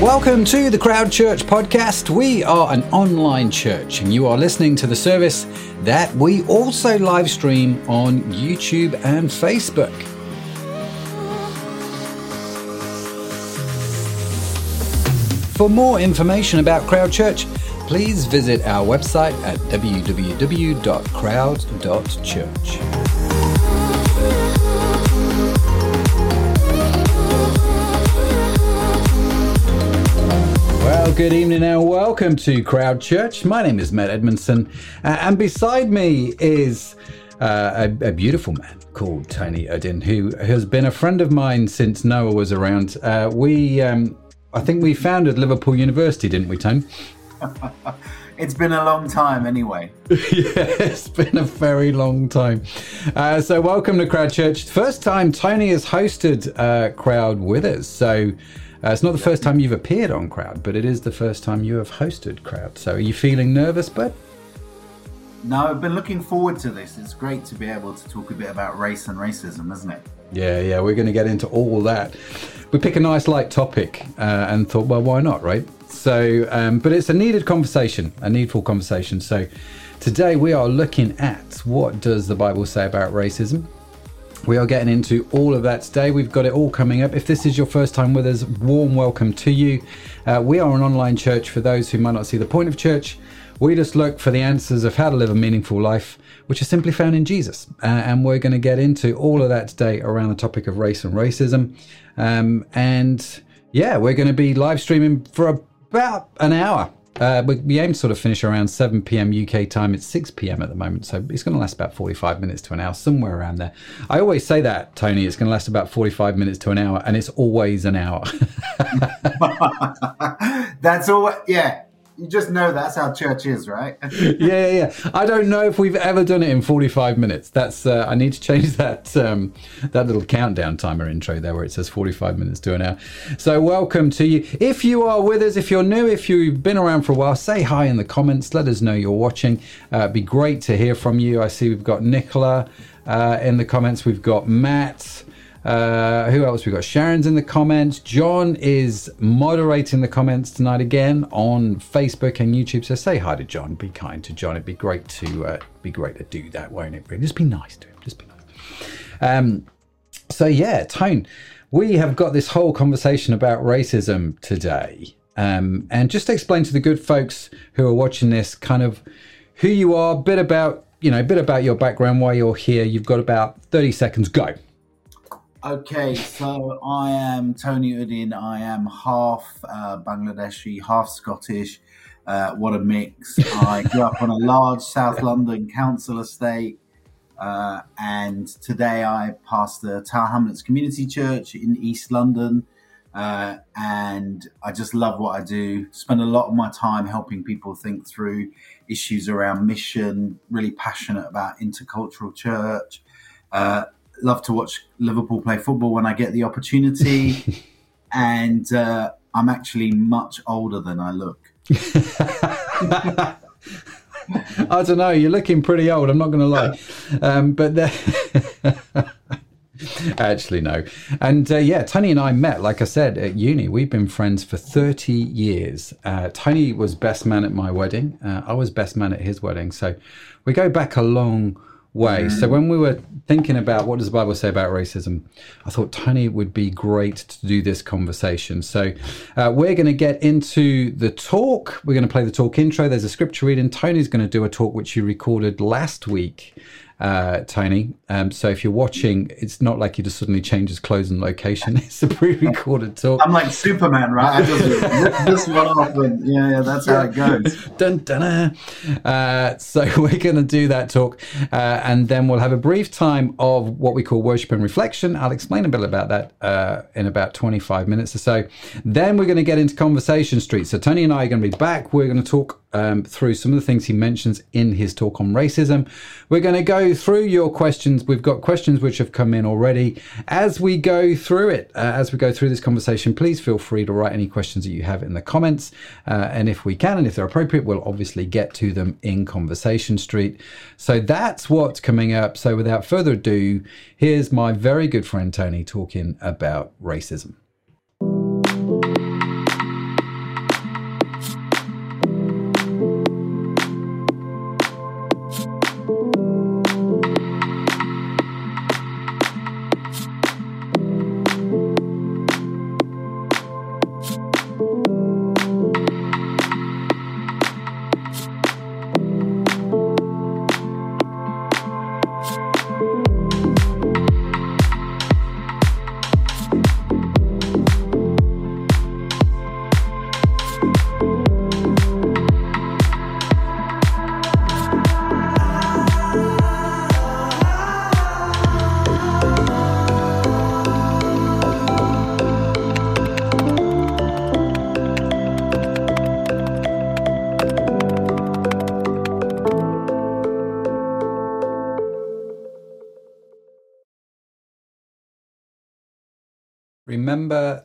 Welcome to the Crowd Church podcast. We are an online church, and you are listening to the service that we also live stream on YouTube and Facebook. For more information about Crowd Church, please visit our website at www.crowd.church. Well, good evening and welcome to Crowd Church. My name is Matt Edmondson, uh, and beside me is uh, a, a beautiful man called Tony Uddin, who has been a friend of mine since Noah was around. Uh, we, um, I think, we founded Liverpool University, didn't we, Tony? It's been a long time, anyway. yeah, it's been a very long time. Uh, so, welcome to Crowd Church. First time Tony has hosted uh, Crowd with us. So. Uh, it's not the first time you've appeared on Crowd, but it is the first time you have hosted Crowd. So, are you feeling nervous, bud? No, I've been looking forward to this. It's great to be able to talk a bit about race and racism, isn't it? Yeah, yeah, we're going to get into all that. We pick a nice light topic uh, and thought, well, why not, right? So, um, but it's a needed conversation, a needful conversation. So, today we are looking at what does the Bible say about racism. We are getting into all of that today. We've got it all coming up. If this is your first time with us, warm welcome to you. Uh, we are an online church for those who might not see the point of church. We just look for the answers of how to live a meaningful life, which is simply found in Jesus. Uh, and we're going to get into all of that today around the topic of race and racism. Um, and yeah, we're going to be live streaming for about an hour. Uh, we, we aim to sort of finish around 7 p.m. UK time. It's 6 p.m. at the moment, so it's going to last about 45 minutes to an hour, somewhere around there. I always say that, Tony, it's going to last about 45 minutes to an hour, and it's always an hour. That's all. Yeah, you just know that's how church is, right? yeah, yeah. I don't know if we've ever done it in 45 minutes. That's uh, I need to change that um, that little countdown timer intro there where it says 45 minutes to an hour. So welcome to you. If you are with us, if you're new, if you've been around for a while, say hi in the comments. Let us know you're watching. Uh, it'd be great to hear from you. I see we've got Nicola uh, in the comments. We've got Matt. Uh, who else? We've got Sharon's in the comments. John is moderating the comments tonight again on Facebook and YouTube. So say hi to John. Be kind to John. It'd be great to uh, be great to do that, won't it? Just be nice to him. Just be nice. Um, so yeah, Tone, we have got this whole conversation about racism today. Um, and just explain to the good folks who are watching this kind of who you are, a bit about, you know, a bit about your background, why you're here. You've got about 30 seconds. Go. Okay, so I am Tony Uddin. I am half uh, Bangladeshi, half Scottish. Uh, what a mix. I grew up on a large South London council estate. Uh, and today I pastor Tower Hamlets Community Church in East London. Uh, and I just love what I do. Spend a lot of my time helping people think through issues around mission, really passionate about intercultural church. Uh, love to watch Liverpool play football when I get the opportunity. and uh, I'm actually much older than I look. I don't know. You're looking pretty old. I'm not going to lie, um, but actually no. And uh, yeah, Tony and I met, like I said, at uni. We've been friends for 30 years. Uh, Tony was best man at my wedding. Uh, I was best man at his wedding. So we go back a long way. Mm. So when we were thinking about what does the Bible say about racism, I thought Tony would be great to do this conversation. So uh, we're going to get into the talk. We're going to play the talk intro. There's a scripture reading. Tony's going to do a talk which you recorded last week uh, Tony. Um, so if you're watching, it's not like you just suddenly changes clothes and location. It's a pre-recorded talk. I'm like Superman, right? I just this one off, and yeah, yeah, that's how it goes. dun, dun, uh, so we're going to do that talk, uh, and then we'll have a brief time of what we call worship and reflection. I'll explain a bit about that uh, in about 25 minutes or so. Then we're going to get into conversation street. So Tony and I are going to be back. We're going to talk um, through some of the things he mentions in his talk on racism. We're going to go through your questions. We've got questions which have come in already. As we go through it, uh, as we go through this conversation, please feel free to write any questions that you have in the comments. Uh, and if we can, and if they're appropriate, we'll obviously get to them in Conversation Street. So that's what's coming up. So without further ado, here's my very good friend Tony talking about racism.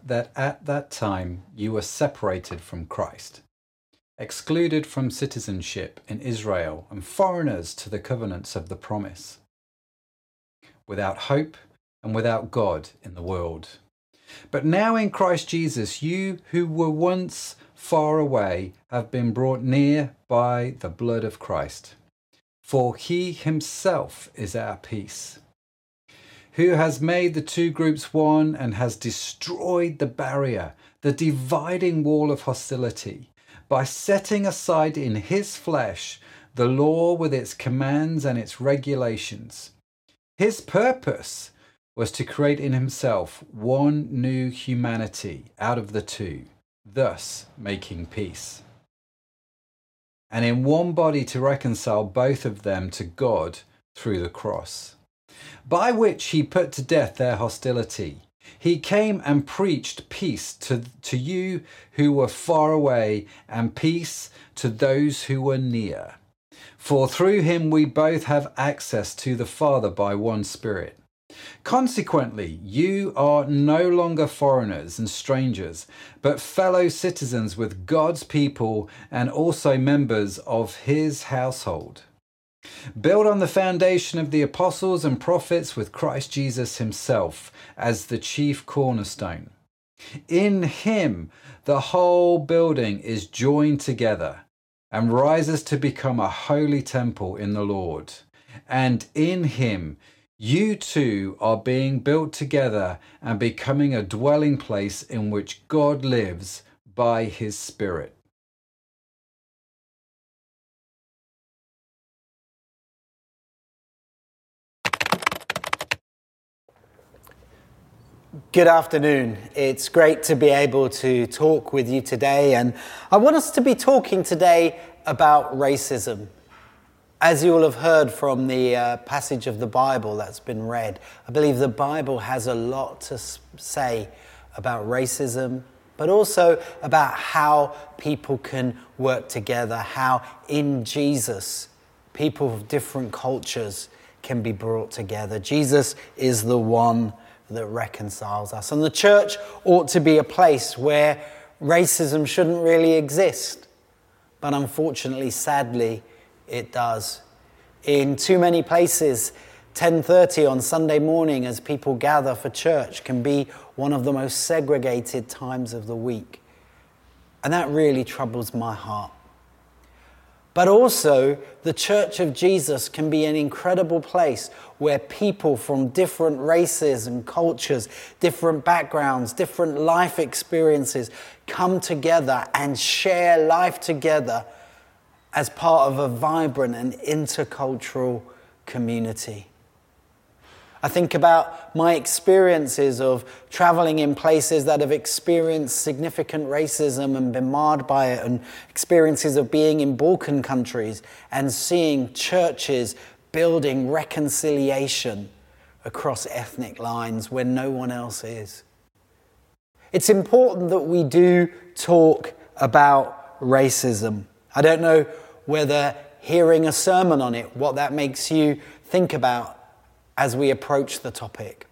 That at that time you were separated from Christ, excluded from citizenship in Israel, and foreigners to the covenants of the promise, without hope and without God in the world. But now in Christ Jesus, you who were once far away have been brought near by the blood of Christ. For he himself is our peace, who has made the two groups one and has destroyed the barrier, the dividing wall of hostility, by setting aside in his flesh the law with its commands and its regulations. His purpose was to create in himself one new humanity out of the two, thus making peace. And in one body to reconcile both of them to God through the cross, by which he put to death their hostility. He came and preached peace to, to you who were far away and peace to those who were near. For through him we both have access to the Father by one Spirit. Consequently, you are no longer foreigners and strangers, but fellow citizens with God's people and also members of his household. Build on the foundation of the apostles and prophets with Christ Jesus himself as the chief cornerstone. In him, the whole building is joined together and rises to become a holy temple in the Lord. And in him, you two are being built together and becoming a dwelling place in which God lives by his Spirit. Good afternoon. It's great to be able to talk with you today, and I want us to be talking today about racism. As you will have heard from the uh, passage of the Bible that's been read, I believe the Bible has a lot to say about racism, but also about how people can work together, how in Jesus, people of different cultures can be brought together. Jesus is the one that reconciles us. And the church ought to be a place where racism shouldn't really exist. But unfortunately, sadly, it does. In too many places, 10:30 on Sunday morning as people gather for church can be one of the most segregated times of the week. And that really troubles my heart. But also, the Church of Jesus can be an incredible place where people from different races and cultures, different backgrounds, different life experiences come together and share life together as part of a vibrant and intercultural community. I think about my experiences of traveling in places that have experienced significant racism and been marred by it, and experiences of being in Balkan countries and seeing churches building reconciliation across ethnic lines when no one else is. It's important that we do talk about racism. I don't know whether hearing a sermon on it, what that makes you think about as we approach the topic.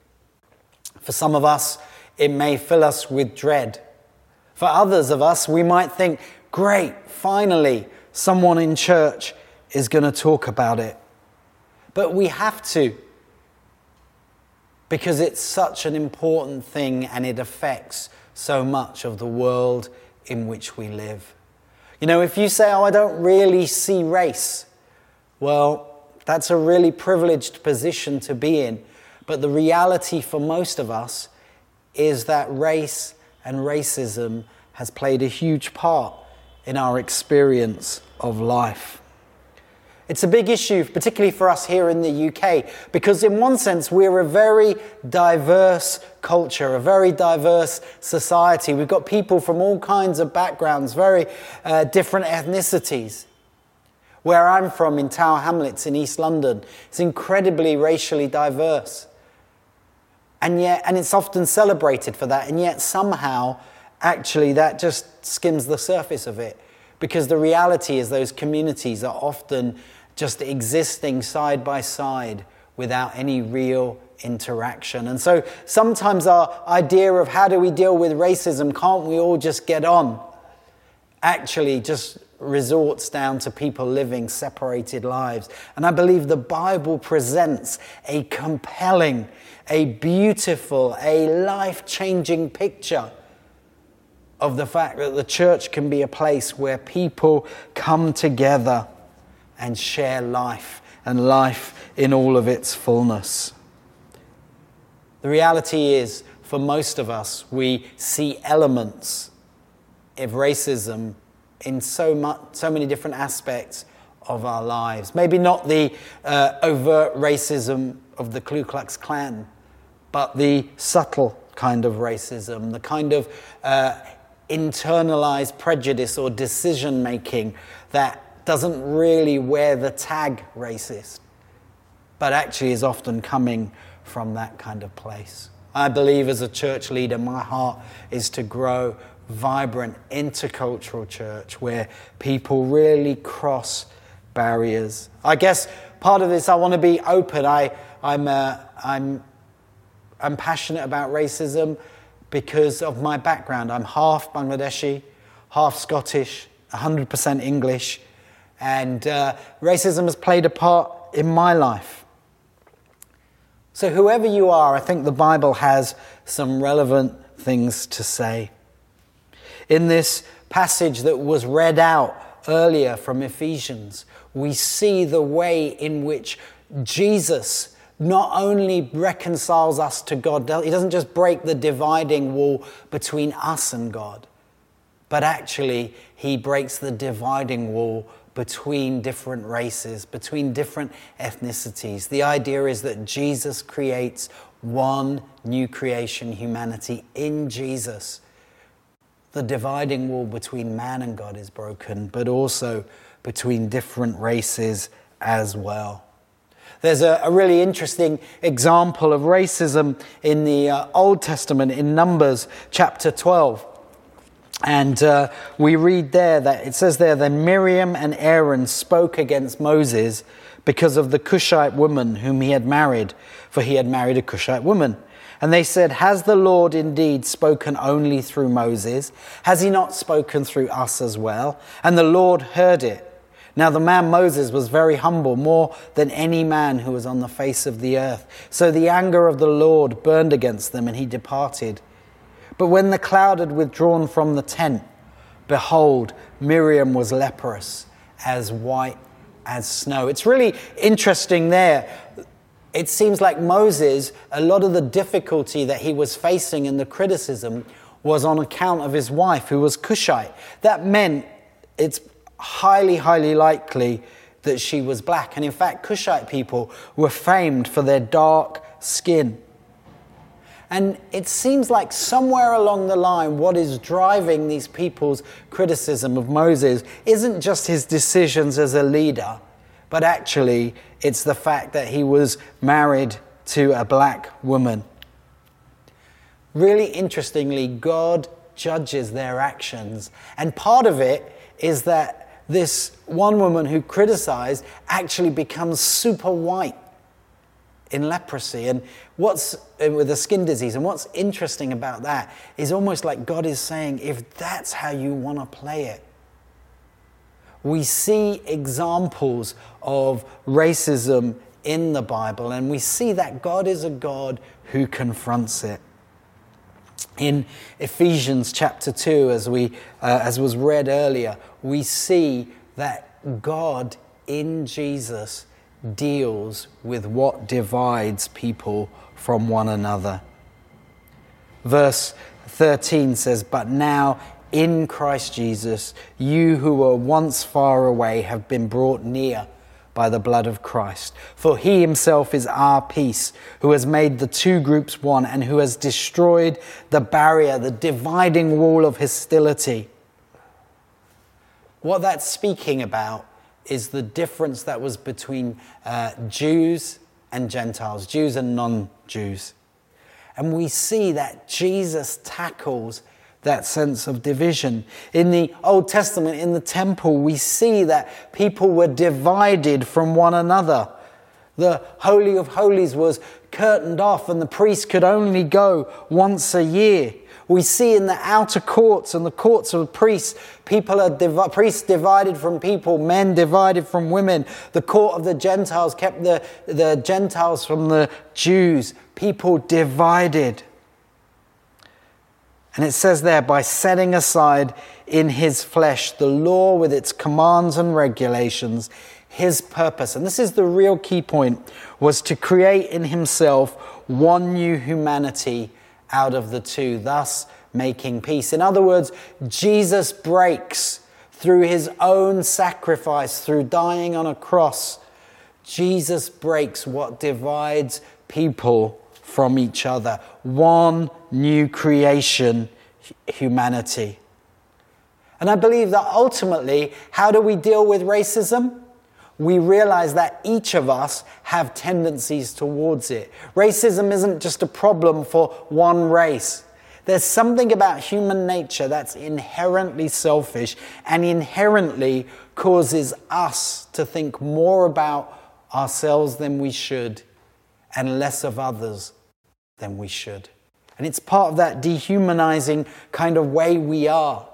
For some of us, it may fill us with dread. For others of us, we might think, great, finally, someone in church is going to talk about it. But we have to, because it's such an important thing and it affects so much of the world in which we live. You know, if you say, Oh, I don't really see race, well, that's a really privileged position to be in. But the reality for most of us is that race and racism has played a huge part in our experience of life. It's a big issue, particularly for us here in the UK, because in one sense, we're a very diverse culture, a very diverse society. We've got people from all kinds of backgrounds, very uh, different ethnicities. Where I'm from in Tower Hamlets in East London, it's incredibly racially diverse. And yet, and it's often celebrated for that, and yet somehow, actually, that just skims the surface of it. Because the reality is, those communities are often just existing side by side without any real interaction. And so sometimes our idea of how do we deal with racism, can't we all just get on, actually just resorts down to people living separated lives. And I believe the Bible presents a compelling, a beautiful, a life changing picture of the fact that the church can be a place where people come together and share life and life in all of its fullness. The reality is, for most of us, we see elements of racism in so, much, so many different aspects of our lives. Maybe not the uh, overt racism of the Ku Klux Klan, but the subtle kind of racism, the kind of uh, internalized prejudice or decision making that doesn't really wear the tag racist, but actually is often coming from that kind of place. I believe as a church leader, my heart is to grow vibrant intercultural church where people really cross barriers. I guess part of this, I want to be open. I, I'm, uh, I'm, I'm passionate about racism because of my background. I'm half Bangladeshi, half Scottish, 100% English, and uh, racism has played a part in my life. So, whoever you are, I think the Bible has some relevant things to say. In this passage that was read out earlier from Ephesians, we see the way in which Jesus not only reconciles us to God, he doesn't just break the dividing wall between us and God, but actually he breaks the dividing wall between different races, between different ethnicities. The idea is that Jesus creates one new creation, humanity in Jesus the dividing wall between man and God is broken, but also between different races as well. There's a, a really interesting example of racism in the uh, Old Testament in Numbers chapter 12. And uh, we read there that it says there that Miriam and Aaron spoke against Moses because of the Cushite woman whom he had married, for he had married a Cushite woman. And they said, Has the Lord indeed spoken only through Moses? Has he not spoken through us as well? And the Lord heard it. Now, the man Moses was very humble, more than any man who was on the face of the earth. So the anger of the Lord burned against them, and he departed. But when the cloud had withdrawn from the tent, behold, Miriam was leprous, as white as snow. It's really interesting there it seems like Moses, a lot of the difficulty that he was facing and the criticism was on account of his wife, who was Cushite. That meant it's highly, highly likely that she was black. And in fact, Cushite people were famed for their dark skin. And it seems like somewhere along the line, what is driving these people's criticism of Moses isn't just his decisions as a leader but actually it's the fact that he was married to a black woman. Really interestingly, God judges their actions. And part of it is that this one woman who criticized actually becomes super white in leprosy and what's uh, with a skin disease and what's interesting about that is almost like god is saying if that's how you want to play it we see examples of racism in the Bible, and we see that God is a God who confronts it. In Ephesians chapter 2, as, we, uh, as was read earlier, we see that God in Jesus deals with what divides people from one another. Verse 13 says, But now in Christ Jesus, you who were once far away have been brought near by the blood of Christ. For he himself is our peace, who has made the two groups one and who has destroyed the barrier, the dividing wall of hostility. What that's speaking about is the difference that was between uh, Jews and Gentiles, Jews and non Jews. And we see that Jesus tackles that sense of division. In the Old Testament, in the temple, we see that people were divided from one another. The Holy of Holies was curtained off, and the priest could only go once a year. We see in the outer courts and the courts of priests, people are priests divided from people, men divided from women. The court of the Gentiles kept the, the Gentiles from the Jews, people divided. And it says there, by setting aside in his flesh the law with its commands and regulations, his purpose, and this is the real key point, was to create in himself one new humanity out of the two, thus making peace. In other words, Jesus breaks through his own sacrifice, through dying on a cross. Jesus breaks what divides people from each other. One new creation, humanity. And I believe that ultimately, how do we deal with racism? we realize that each of us have tendencies towards it. Racism isn't just a problem for one race. There's something about human nature that's inherently selfish and inherently causes us to think more about ourselves than we should and less of others than we should. And it's part of that dehumanizing kind of way we are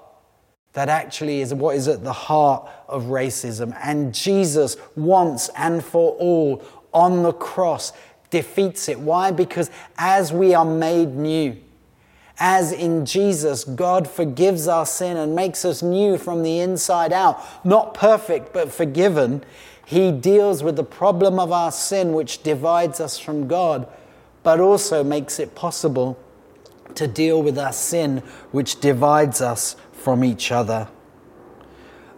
that actually is what is at the heart of racism. And Jesus, once and for all, on the cross, defeats it. Why? Because as we are made new, as in Jesus, God forgives our sin and makes us new from the inside out, not perfect, but forgiven. He deals with the problem of our sin, which divides us from God, but also makes it possible to deal with our sin, which divides us from each other.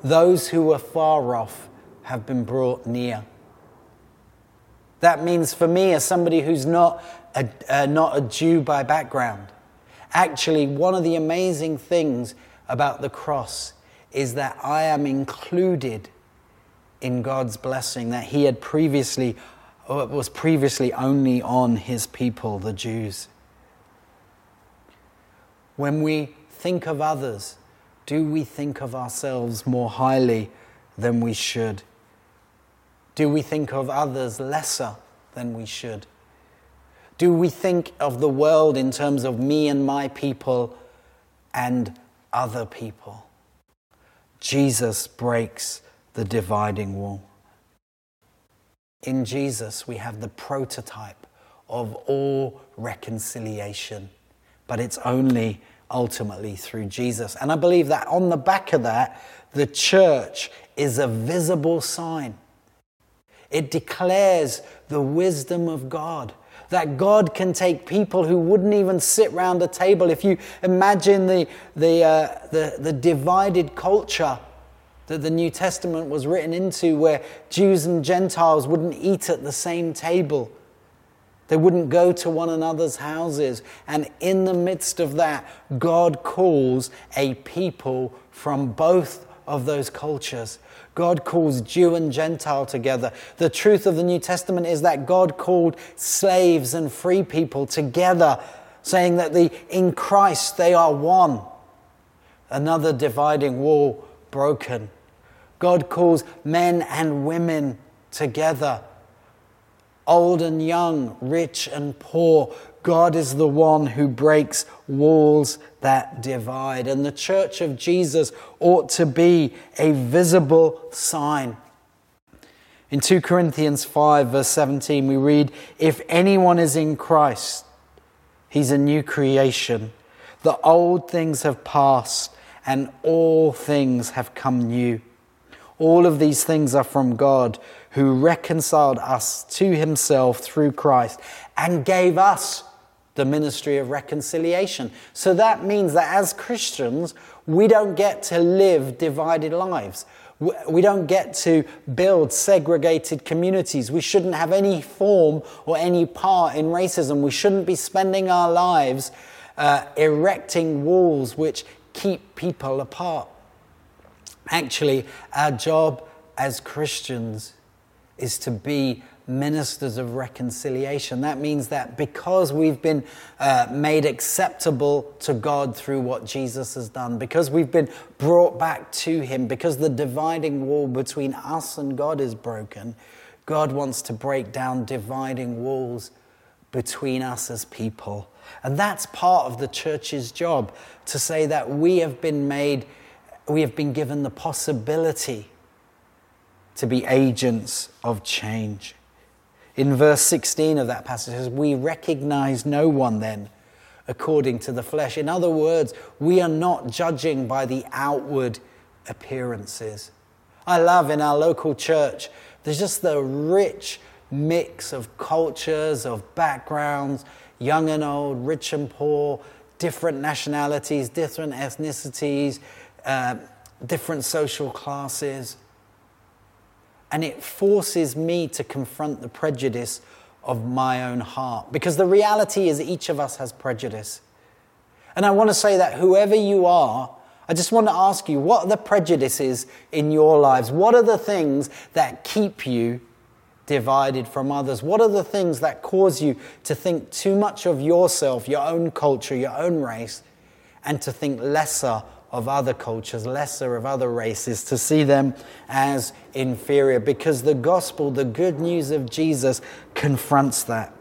Those who were far off have been brought near. That means for me, as somebody who's not a, uh, not a Jew by background, actually, one of the amazing things about the cross is that I am included in God's blessing that He had previously, was previously only on His people, the Jews. When we think of others, do we think of ourselves more highly than we should? Do we think of others lesser than we should? Do we think of the world in terms of me and my people and other people? Jesus breaks the dividing wall. In Jesus, we have the prototype of all reconciliation, but it's only ultimately through Jesus. And I believe that on the back of that, the church is a visible sign. It declares the wisdom of God. That God can take people who wouldn't even sit round a table. If you imagine the, the, uh, the, the divided culture that the New Testament was written into, where Jews and Gentiles wouldn't eat at the same table, they wouldn't go to one another's houses. And in the midst of that, God calls a people from both of those cultures. God calls Jew and Gentile together. The truth of the New Testament is that God called slaves and free people together, saying that the, in Christ they are one. Another dividing wall broken. God calls men and women together old and young, rich and poor. God is the one who breaks walls that divide. And the church of Jesus ought to be a visible sign. In 2 Corinthians 5, verse 17, we read, If anyone is in Christ, he's a new creation. The old things have passed, and all things have come new. All of these things are from God who reconciled us to himself through Christ and gave us the ministry of reconciliation. So that means that as Christians, we don't get to live divided lives. We don't get to build segregated communities. We shouldn't have any form or any part in racism. We shouldn't be spending our lives uh, erecting walls which keep people apart. Actually, our job as Christians is to be ministers of reconciliation. That means that because we've been uh, made acceptable to God through what Jesus has done, because we've been brought back to Him, because the dividing wall between us and God is broken, God wants to break down dividing walls between us as people. And that's part of the church's job to say that we have been made, we have been given the possibility to be agents of change. In verse 16 of that passage, it says, We recognize no one then according to the flesh. In other words, we are not judging by the outward appearances. I love in our local church, there's just the rich mix of cultures, of backgrounds, young and old, rich and poor, different nationalities, different ethnicities, uh, different social classes. And it forces me to confront the prejudice of my own heart. Because the reality is, each of us has prejudice. And I want to say that whoever you are, I just want to ask you what are the prejudices in your lives? What are the things that keep you divided from others? What are the things that cause you to think too much of yourself, your own culture, your own race, and to think lesser of other cultures, lesser of other races, to see them as inferior? Because the gospel, the good news of Jesus, confronts that.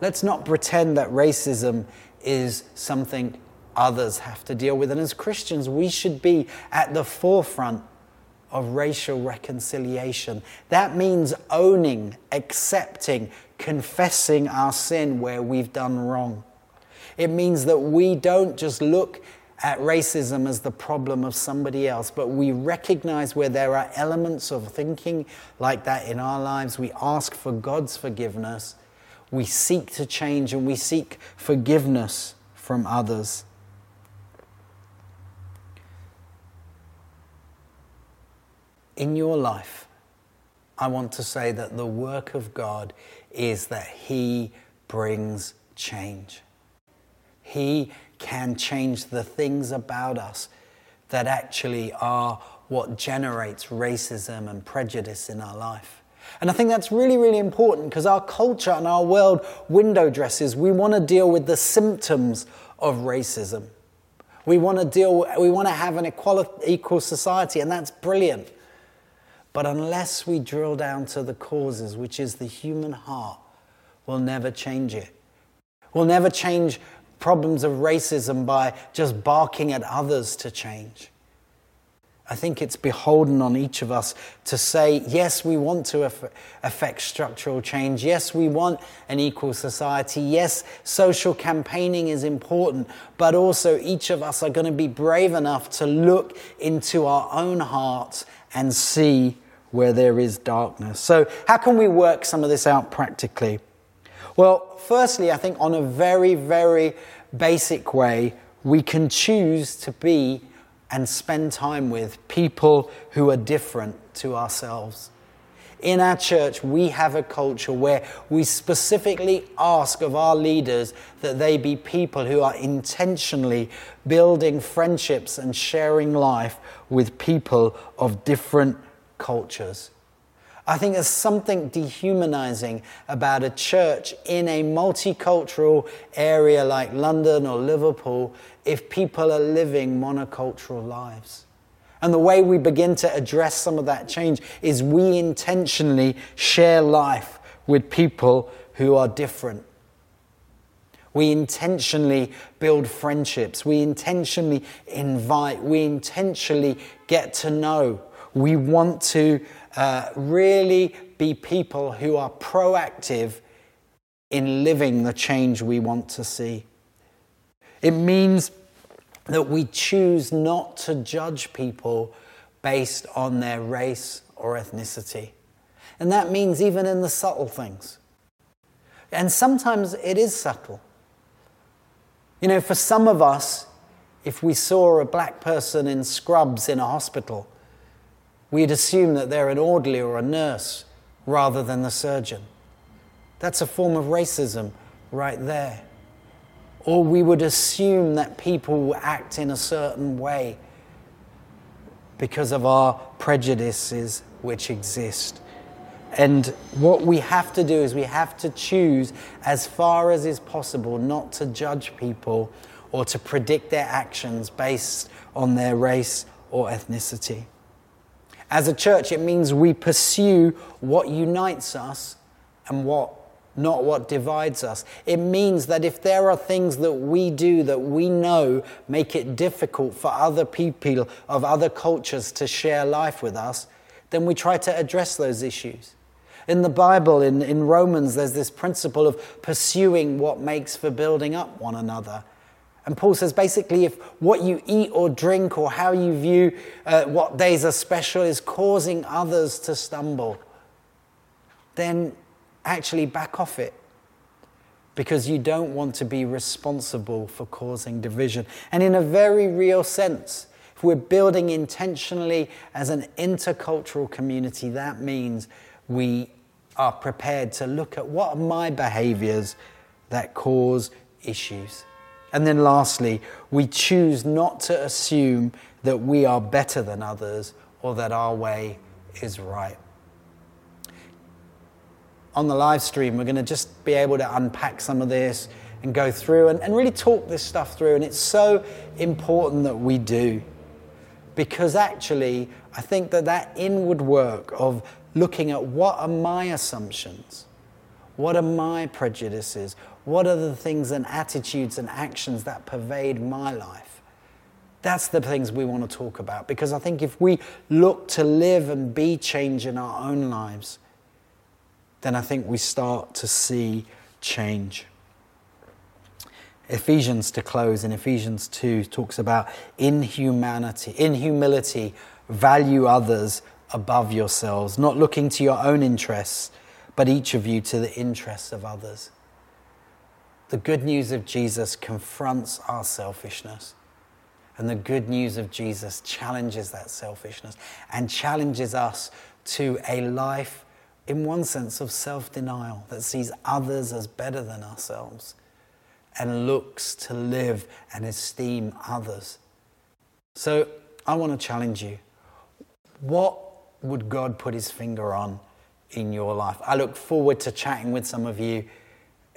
Let's not pretend that racism is something others have to deal with. And as Christians, we should be at the forefront of racial reconciliation. That means owning, accepting, confessing our sin where we've done wrong. It means that we don't just look at racism as the problem of somebody else, but we recognize where there are elements of thinking like that in our lives. We ask for God's forgiveness. We seek to change and we seek forgiveness from others. in your life, I want to say that the work of God is that He brings change. He can change the things about us that actually are what generates racism and prejudice in our life. And I think that's really, really important because our culture and our world window dresses, we want to deal with the symptoms of racism. We want to deal, we want to have an equal equal society, and that's brilliant. But unless we drill down to the causes, which is the human heart, we'll never change it. We'll never change problems of racism by just barking at others to change. I think it's beholden on each of us to say, yes, we want to affect structural change. Yes, we want an equal society. Yes, social campaigning is important, but also each of us are going to be brave enough to look into our own hearts and see where there is darkness. So, how can we work some of this out practically? Well, firstly, I think on a very, very basic way, we can choose to be and spend time with people who are different to ourselves. In our church, we have a culture where we specifically ask of our leaders that they be people who are intentionally building friendships and sharing life with people of different cultures. I think there's something dehumanizing about a church in a multicultural area like London or Liverpool if people are living monocultural lives. And the way we begin to address some of that change is we intentionally share life with people who are different. We intentionally build friendships. We intentionally invite. We intentionally get to know we want to uh, really be people who are proactive in living the change we want to see. It means that we choose not to judge people based on their race or ethnicity. And that means even in the subtle things. And sometimes it is subtle. You know, for some of us, if we saw a black person in scrubs in a hospital, we'd assume that they're an orderly or a nurse rather than the surgeon. That's a form of racism right there. Or we would assume that people act in a certain way because of our prejudices which exist. And what we have to do is we have to choose, as far as is possible, not to judge people or to predict their actions based on their race or ethnicity. As a church, it means we pursue what unites us and what not what divides us. It means that if there are things that we do that we know make it difficult for other people of other cultures to share life with us, then we try to address those issues. In the Bible, in, in Romans, there's this principle of pursuing what makes for building up one another. And Paul says basically, if what you eat or drink or how you view uh, what days are special is causing others to stumble, then actually back off it because you don't want to be responsible for causing division. And in a very real sense, if we're building intentionally as an intercultural community, that means we are prepared to look at what are my behaviors that cause issues. And then lastly, we choose not to assume that we are better than others or that our way is right. On the live stream, we're going to just be able to unpack some of this and go through and, and really talk this stuff through. And it's so important that we do because actually, I think that that inward work of looking at what are my assumptions, what are my prejudices, what are the things and attitudes and actions that pervade my life. That's the things we want to talk about because I think if we look to live and be change in our own lives, then I think we start to see change. Ephesians to close in Ephesians 2 talks about in humanity, in humility, value others above yourselves, not looking to your own interests, but each of you to the interests of others. The good news of Jesus confronts our selfishness. And the good news of Jesus challenges that selfishness and challenges us to a life, in one sense, of self denial that sees others as better than ourselves and looks to live and esteem others. So I want to challenge you. What would God put his finger on in your life? I look forward to chatting with some of you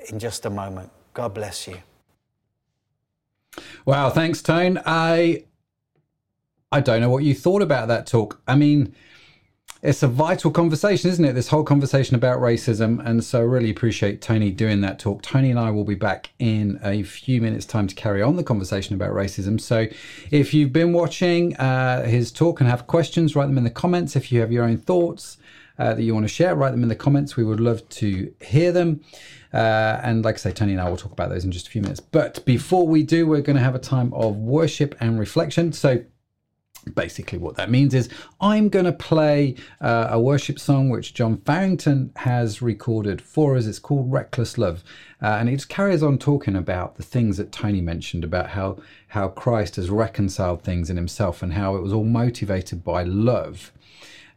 in just a moment. God bless you. Wow, thanks, Tone. I I don't know what you thought about that talk. I mean, it's a vital conversation, isn't it? This whole conversation about racism. And so I really appreciate Tony doing that talk. Tony and I will be back in a few minutes' time to carry on the conversation about racism. So if you've been watching uh, his talk and have questions, write them in the comments. If you have your own thoughts uh, that you want to share, write them in the comments. We would love to hear them. Uh, and like I say, Tony and I will talk about those in just a few minutes. But before we do, we're going to have a time of worship and reflection. So basically what that means is i'm going to play uh, a worship song which john farrington has recorded for us it's called reckless love uh, and it just carries on talking about the things that tony mentioned about how how christ has reconciled things in himself and how it was all motivated by love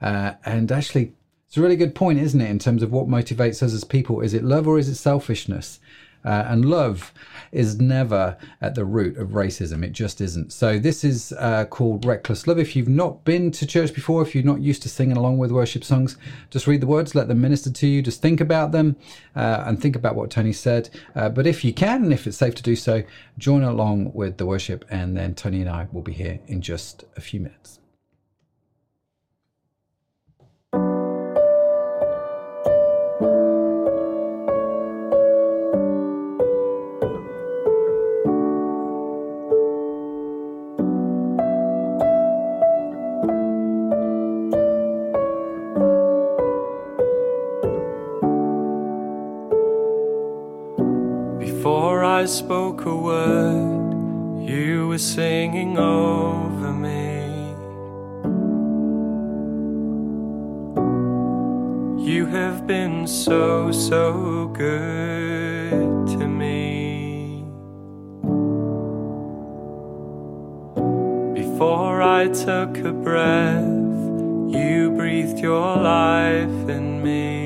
uh, and actually it's a really good point isn't it in terms of what motivates us as people is it love or is it selfishness uh, and love is never at the root of racism. It just isn't. So this is uh, called Reckless Love. If you've not been to church before, if you're not used to singing along with worship songs, just read the words, let them minister to you, just think about them uh, and think about what Tony said. Uh, but if you can, and if it's safe to do so, join along with the worship and then Tony and I will be here in just a few minutes. I spoke a word, you were singing over me. You have been so, so good to me. Before I took a breath, you breathed your life in me.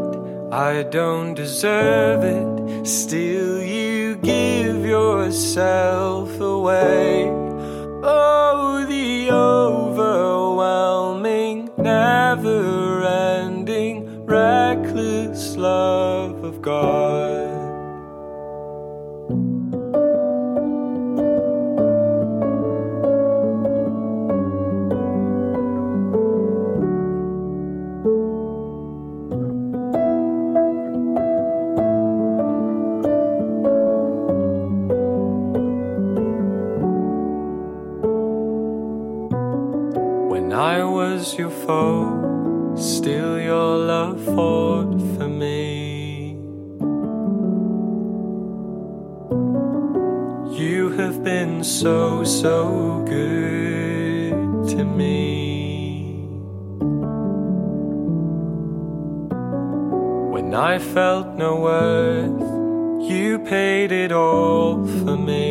I don't deserve it. Still, you give yourself away. Oh, the overwhelming, never ending, reckless love of God. Your foe, still your love fought for me. You have been so, so good to me. When I felt no worth, you paid it all for me.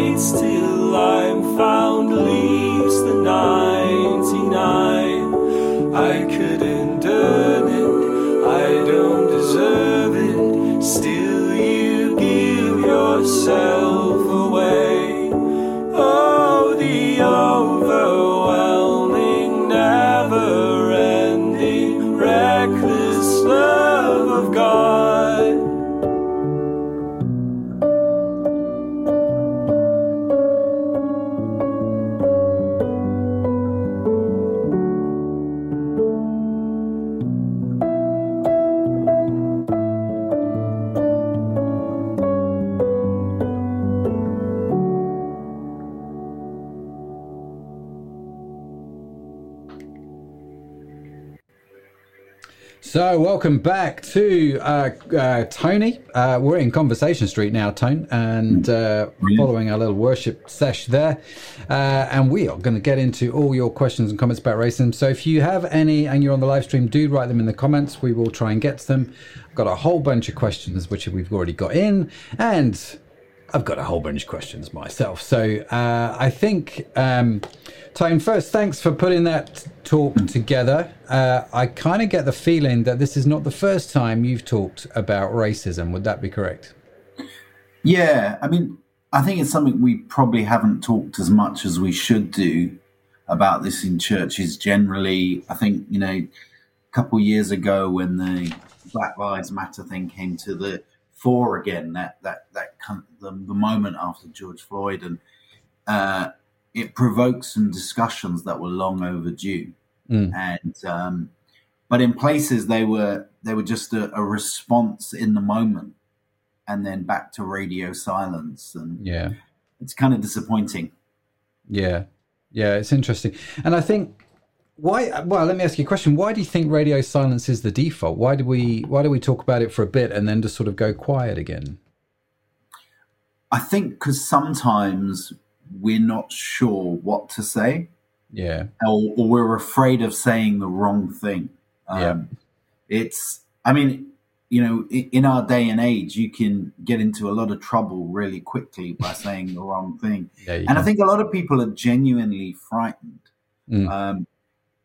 down, welcome back to uh, uh, Tony. Uh, we're in Conversation Street now, Tone, and uh, following our little worship sesh there. Uh, and we are going to get into all your questions and comments about racism. So, if you have any and you're on the live stream, do write them in the comments. We will try and get to them. I've got a whole bunch of questions, which we've already got in, and I've got a whole bunch of questions myself. So, uh, I think. Um, Tone, first, thanks for putting that talk together. Uh, I kind of get the feeling that this is not the first time you've talked about racism. Would that be correct? Yeah, I mean, I think it's something we probably haven't talked as much as we should do about this in churches generally. I think, you know, a couple years ago when the Black Lives Matter thing came to the fore again, that that that the, the moment after George Floyd and uh, it provoked some discussions that were long overdue. Mm. And um, but in places they were they were just a, a, response in the moment, and then back to radio silence. And yeah, it's kind of disappointing. Yeah, yeah, it's interesting, and I think why well let me ask you a question why do you think radio silence is the default why do we why do we talk about it for a bit and then just sort of go quiet again i think because sometimes we're not sure what to say. Yeah. Or, or we're afraid of saying the wrong thing. Um, yeah. It's, I mean, you know, in our day and age, you can get into a lot of trouble really quickly by saying the wrong thing. Yeah, and can. I think a lot of people are genuinely frightened. Mm. Um,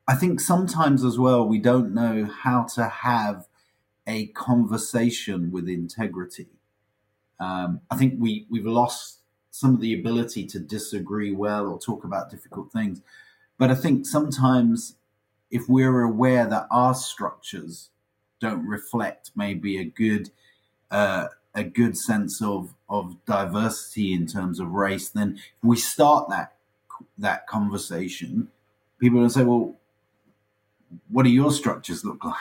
I think sometimes as well, we don't know how to have a conversation with integrity. Um, I think we, we've lost some of the ability to disagree well or talk about difficult things. But I think sometimes if we're aware that our structures don't reflect maybe a good uh, a good sense of of diversity in terms of race, then if we start that that conversation, people will say, "Well, what do your structures look like?"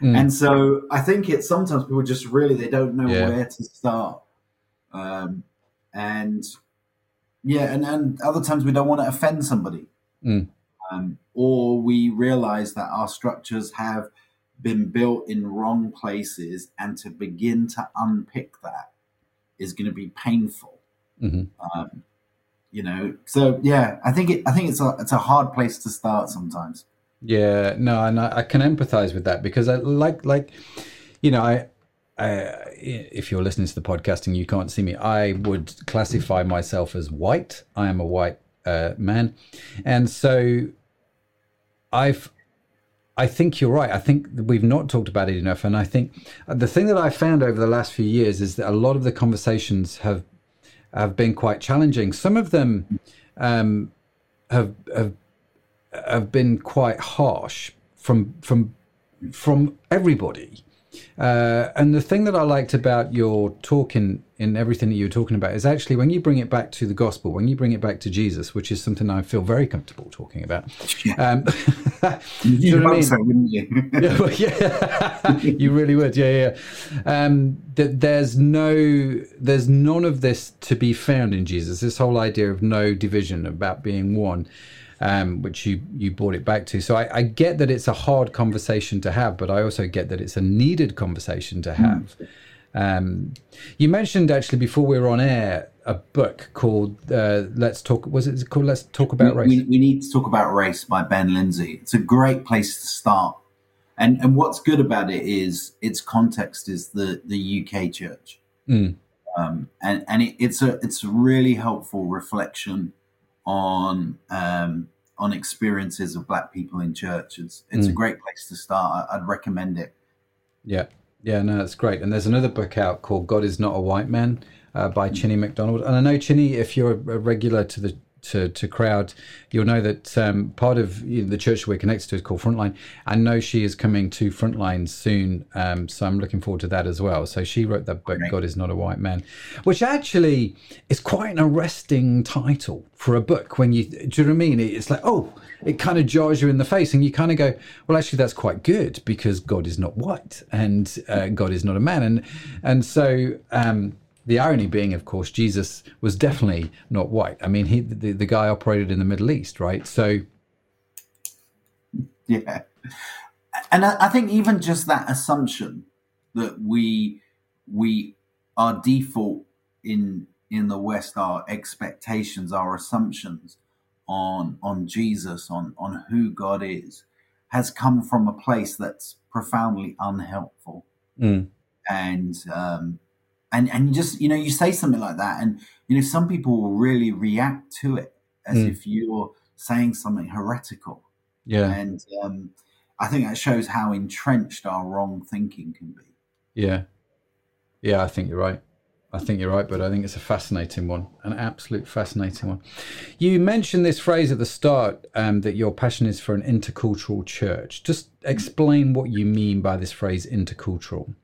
Mm. And so I think it's sometimes people just really they don't know yeah. where to start. Um, and yeah, and, and other times we don't want to offend somebody. Mm. Um, or we realize that our structures have been built in wrong places, and to begin to unpick that is going to be painful. Mm-hmm. Um, you know, so yeah, I think it. I think it's a it's a hard place to start sometimes. Yeah, no, and I, I can empathize with that because I like like, you know, I uh, if you're listening to the podcast and you can't see me, I would classify myself as white. I am a white uh, man, and so I've. I think you're right. I think we've not talked about it enough, and I think the thing that I found over the last few years is that a lot of the conversations have have been quite challenging. Some of them um, have have have been quite harsh from from from everybody uh, and the thing that I liked about your talk in, in everything that you were talking about is actually when you bring it back to the gospel, when you bring it back to Jesus, which is something I feel very comfortable talking about. Um, you know I mean? so, wouldn't you? yeah, well, yeah. you really would. Yeah, yeah. Um, that there's no, there's none of this to be found in Jesus. This whole idea of no division, about being one um, which you you brought it back to. So I, I, get that it's a hard conversation to have, but I also get that it's a needed conversation to have. Mm. Um, you mentioned actually before we were on air a book called uh, "Let's Talk." Was it called "Let's Talk About Race"? We, we, need to talk about race by Ben Lindsay. It's a great place to start. And and what's good about it is its context is the the UK church. Mm. Um, and and it, it's a it's a really helpful reflection on um, on experiences of Black people in church. It's it's mm. a great place to start. I'd recommend it. Yeah, yeah, no, that's great. And there's another book out called "God Is Not a White Man" uh, by Chine McDonald. And I know Chine, if you're a regular to the to, to crowd, you'll know that um, part of you know, the church we're connected to is called Frontline. I know she is coming to Frontline soon, um, so I'm looking forward to that as well. So she wrote that book, God is Not a White Man, which actually is quite an arresting title for a book. When you do you know what I mean? It's like oh, it kind of jars you in the face, and you kind of go, well, actually, that's quite good because God is not white and uh, God is not a man, and and so. Um, the irony being, of course, Jesus was definitely not white. I mean, he the, the guy operated in the Middle East, right? So, yeah. and I, I think even just that assumption that we we our default in in the West, our expectations, our assumptions on on Jesus, on on who God is, has come from a place that's profoundly unhelpful. Mm. And um, and and just you know, you say something like that, and you know, some people will really react to it as Mm. if you're saying something heretical. Yeah. And um, I think that shows how entrenched our wrong thinking can be. Yeah. Yeah, I think you're right. I think you're right, but I think it's a fascinating one, an absolute fascinating one. You mentioned this phrase at the start um, that your passion is for an intercultural church. Just explain what you mean by this phrase intercultural.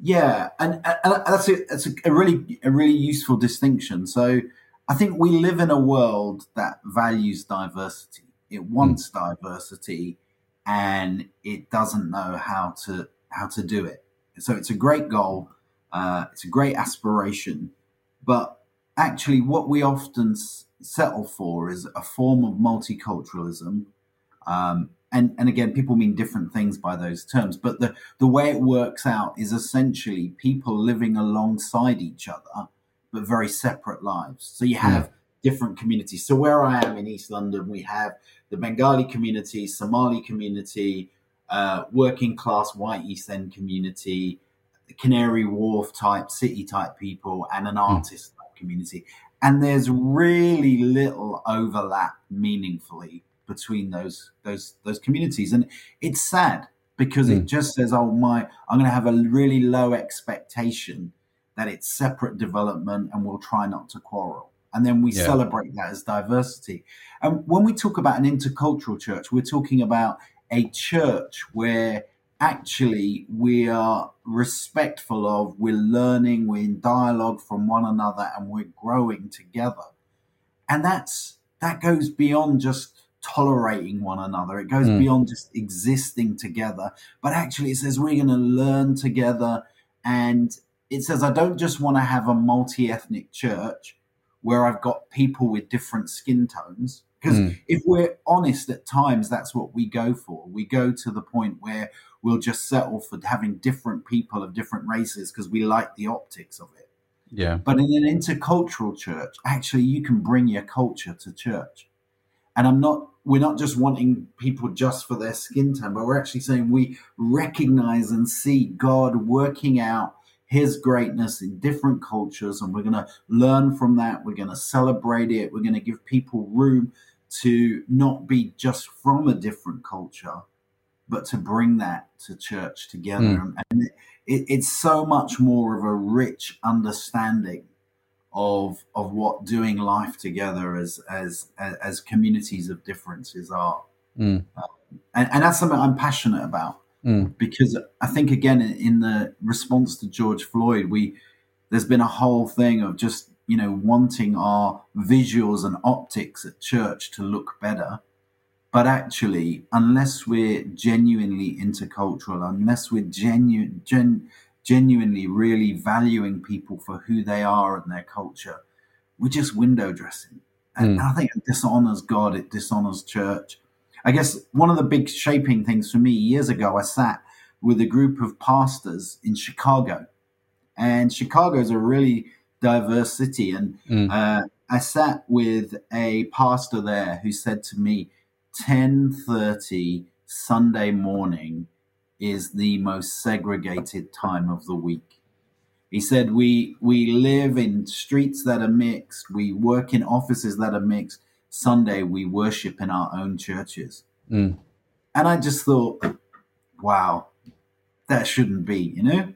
Yeah, and, and that's a, that's a, really a really useful distinction. So I think we live in a world that values diversity. It wants diversity, and it doesn't know how to how to do it. So it's a great goal. Uh, it's a great aspiration, but actually, what we often s- settle for is a form of multiculturalism. Um, and and again, people mean different things by those terms, but the the way it works out is essentially people living alongside each other, but very separate lives. So you have different communities. So where I am in East London, we have the Bengali community, Somali community, uh, working class white East End community, the Canary Wharf type city type people, and an artist type community. And there's really little overlap meaningfully between those those those communities, and it's sad because it Mm. just says, "Oh my, I'm going to have a really low expectation that it's separate development, and we'll try not to quarrel." And then we Yeah. celebrate that as diversity. And when we talk about an intercultural church, we're talking about a church where actually we are respectful of, we're learning, we're in dialogue from one another, and we're growing together. And that's that goes beyond just tolerating one another. It goes Mm. beyond just existing together. But actually, it says we're going to learn together. And it says, I don't just want to have a multi ethnic church where I've got people with different skin tones. Because Mm. if we're honest, at times that's what we go for. We go to the point where we'll just settle for having different people of different races because we like the optics of it. Yeah. But in an intercultural church, actually, you can bring your culture to church. And I'm not, we're not just wanting people just for their skin tone, but we're actually saying we recognize and see God working out his greatness in different cultures. And we're going to learn from that. We're going to celebrate it. We're going to give people room to not be just from a different culture, but to bring that to church together. Hmm. And it, it, it's so much more of a rich understanding of of what doing life together as as as, communities of differences are. Mm. And, and that's something I'm passionate about Mm. because I think again in, in the response to George Floyd, we there's been a whole thing of just you know wanting our visuals and optics at church to look better, but actually unless we're genuinely intercultural, unless we're genuine gen, genuinely really valuing people for who they are and their culture, we're just window dressing, and I think it dishonors God, it dishonors church. I guess one of the big shaping things for me years ago, I sat with a group of pastors in Chicago, and Chicago is a really diverse city. And Mm. uh, I sat with a pastor there who said to me, "10:30 Sunday morning is the most segregated time of the week." He said, "We we live in streets that are mixed. We work in offices that are mixed." Sunday we worship in our own churches. Mm. And I just thought, wow, that shouldn't be, you know?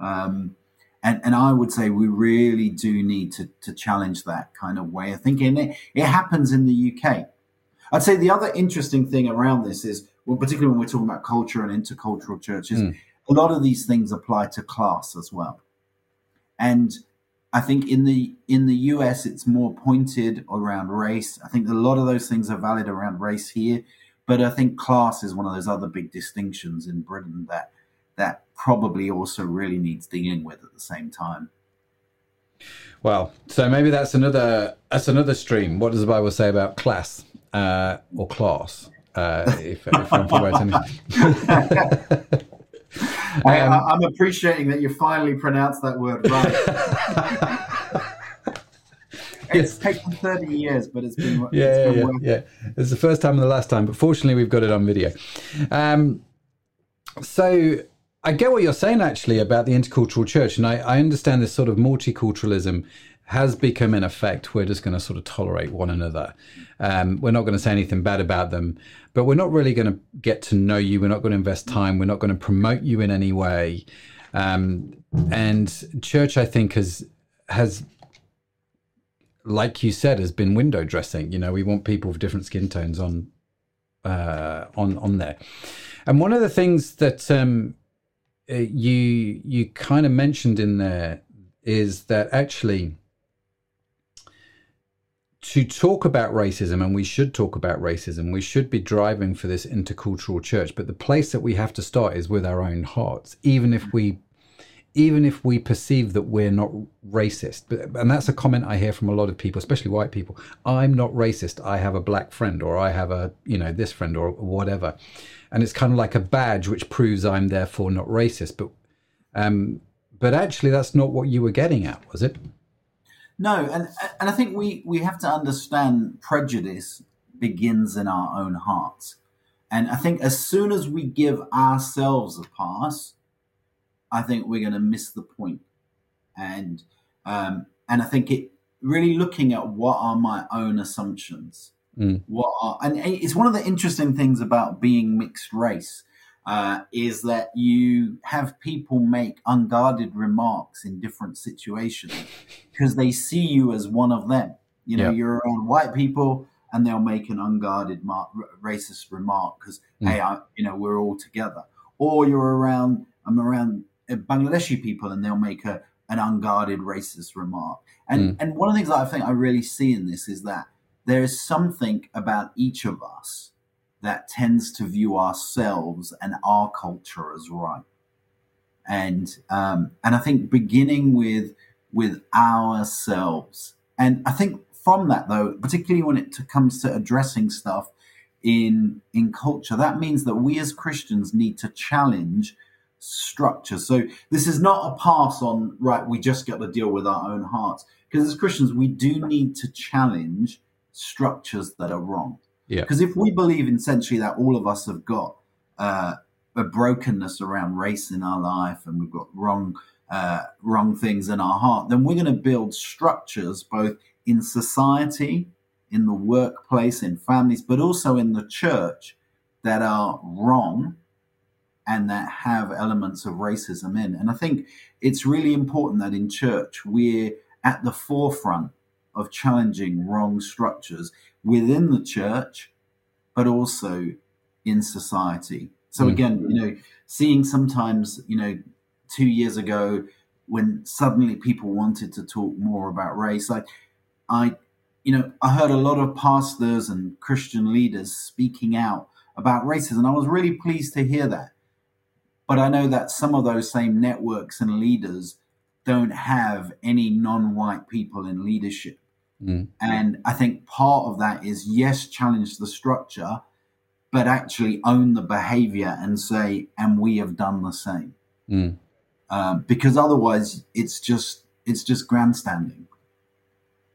Um, and, and I would say we really do need to, to challenge that kind of way of thinking. It, it happens in the UK. I'd say the other interesting thing around this is, well, particularly when we're talking about culture and intercultural churches, Mm. a lot of these things apply to class as well. And I think in the in the US it's more pointed around race. I think a lot of those things are valid around race here, but I think class is one of those other big distinctions in Britain that that probably also really needs dealing with at the same time. Well, so maybe that's another that's another stream. What does the Bible say about class uh, or class? Uh, if, if I'm promoting I, am appreciating that you finally pronounced that word right. it's taken 30 years, but it's been, yeah, it's been yeah, yeah, yeah. It's the first time and the last time, but fortunately, we've got it on video. Um, so I get what you're saying actually about the intercultural church, and I, I understand this sort of multiculturalism has become in effect we're just going to sort of tolerate one another. Um, we're not going to say anything bad about them, but we're not really going to get to know you. We're not going to invest time. We're not going to promote you in any way. Um, and church, I think, has has like you said, has been window dressing. You know, we want people with different skin tones on uh, on on there. And one of the things that um, uh, you you kind of mentioned in there is that actually to talk about racism, and we should talk about racism, we should be driving for this intercultural church. But the place that we have to start is with our own hearts, even if we even if we perceive that we're not racist. And that's a comment I hear from a lot of people, especially white people. I'm not racist. I have a black friend, or I have a you know this friend, or whatever. And it's kind of like a badge which proves I'm therefore not racist. But um, but actually, that's not what you were getting at, was it? No, and and I think we we have to understand prejudice begins in our own hearts. And I think as soon as we give ourselves a pass, I think we're going to miss the. And um, and I think it really looking at what are my own assumptions. Mm. What are and it's one of the interesting things about being mixed race uh, is that you have people make unguarded remarks in different situations because they see you as one of them. You know, yeah. you're around white people and they'll make an unguarded racist remark because, mm. hey, I, you know, we're all together. Or you're around, I'm around uh, Bangladeshi people and they'll make a, an unguarded racist remark. And, mm. and one of the things that I think I really see in this is that there is something about each of us that tends to view ourselves and our culture as right. And um, and I think beginning with with ourselves, and I think from that though, particularly when it comes to addressing stuff in in culture, that means that we as Christians need to challenge structure. So this is not a pass on right. We just got to deal with our own hearts because as Christians, we do need to challenge structures that are wrong. Yeah. Because if we believe essentially that all of us have got uh, a brokenness around race in our life and we've got wrong uh, wrong things in our heart, then we're going to build structures both in society, in the workplace, in families, but also in the church that are wrong and that have elements of racism in. And I think it's really important that in church we're at the forefront of challenging wrong structures within the church, but also in society. So mm. again, you know, seeing sometimes, you know, two years ago when suddenly people wanted to talk more about race, I, I, you know, I heard a lot of pastors and Christian leaders speaking out about racism, I was really pleased to hear that. But I know that some of those same networks and leaders don't have any non-white people in leadership. Mm. And I think part of that is yes, challenge the structure, but actually own the behavior and say, and we have done the same. Mm. Um, because otherwise, it's just it's just grandstanding.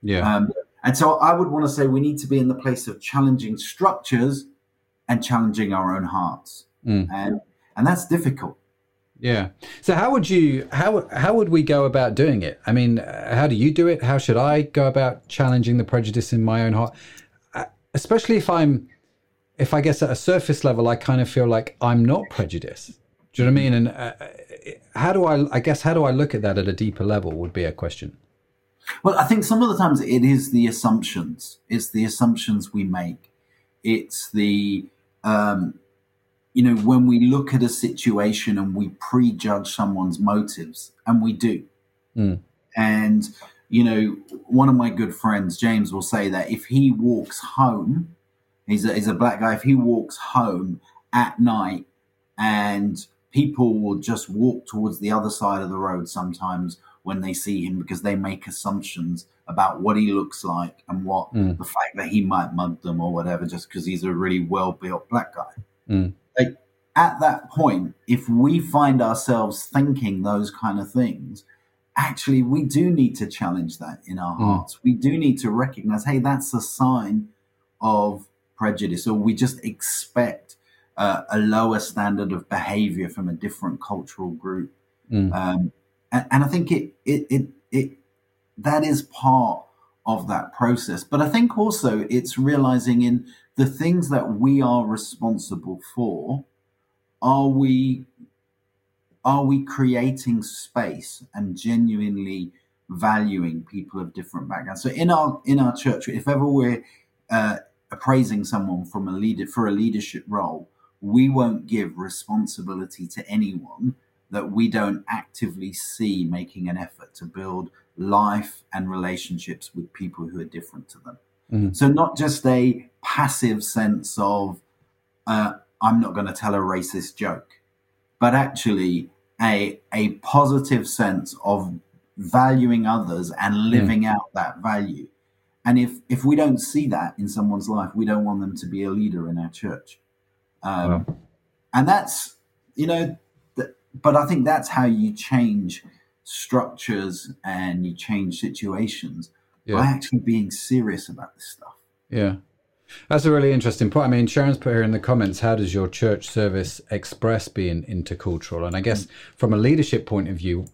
Yeah. Um, and so I would want to say we need to be in the place of challenging structures and challenging our own hearts, mm. and and that's difficult. Yeah. So how would you how how would we go about doing it? I mean, how do you do it? How should I go about challenging the prejudice in my own heart? Uh, especially if I'm if I guess at a surface level I kind of feel like I'm not prejudiced. Do you know what I mean? And uh, how do I I guess how do I look at that at a deeper level would be a question. Well, I think some of the times it is the assumptions. It's the assumptions we make. It's the um, you know, when we look at a situation and we prejudge someone's motives, and we do. Mm. And, you know, one of my good friends, James, will say that if he walks home, he's a, he's a black guy, if he walks home at night and people will just walk towards the other side of the road sometimes when they see him because they make assumptions about what he looks like and what Mm. the fact that he might mug them or whatever just because he's a really well built black guy. Mm. Like at that point, if we find ourselves thinking those kind of things, actually we do need to challenge that in our Mm. hearts. We do need to recognize, hey, that's a sign of prejudice, or we just expect uh, a lower standard of behavior from a different cultural group. Mm. Um, and, and I think it, it, it, it, that is part of that process. But I think also it's realizing in the things that we are responsible for, are we, are we creating space and genuinely valuing people of different backgrounds? So in our, in our church, if ever we're, uh, appraising someone from a leader for a leadership role, we won't give responsibility to anyone that we don't actively see making an effort to build life and relationships with people who are different to them. Mhm. So, not just a passive sense of, uh, I'm not going to tell a racist joke, but actually a, a positive sense of valuing others and living out that value. And if, if we don't see that in someone's life, we don't want them to be a leader in our church. Um, Wow. And that's, you know, th- but I think that's how you change structures and you change situations by actually being serious about this stuff. Yeah. That's a really interesting point. I mean, Sharon's put here in the comments, how does your church service express being intercultural? And I guess from a leadership point of view,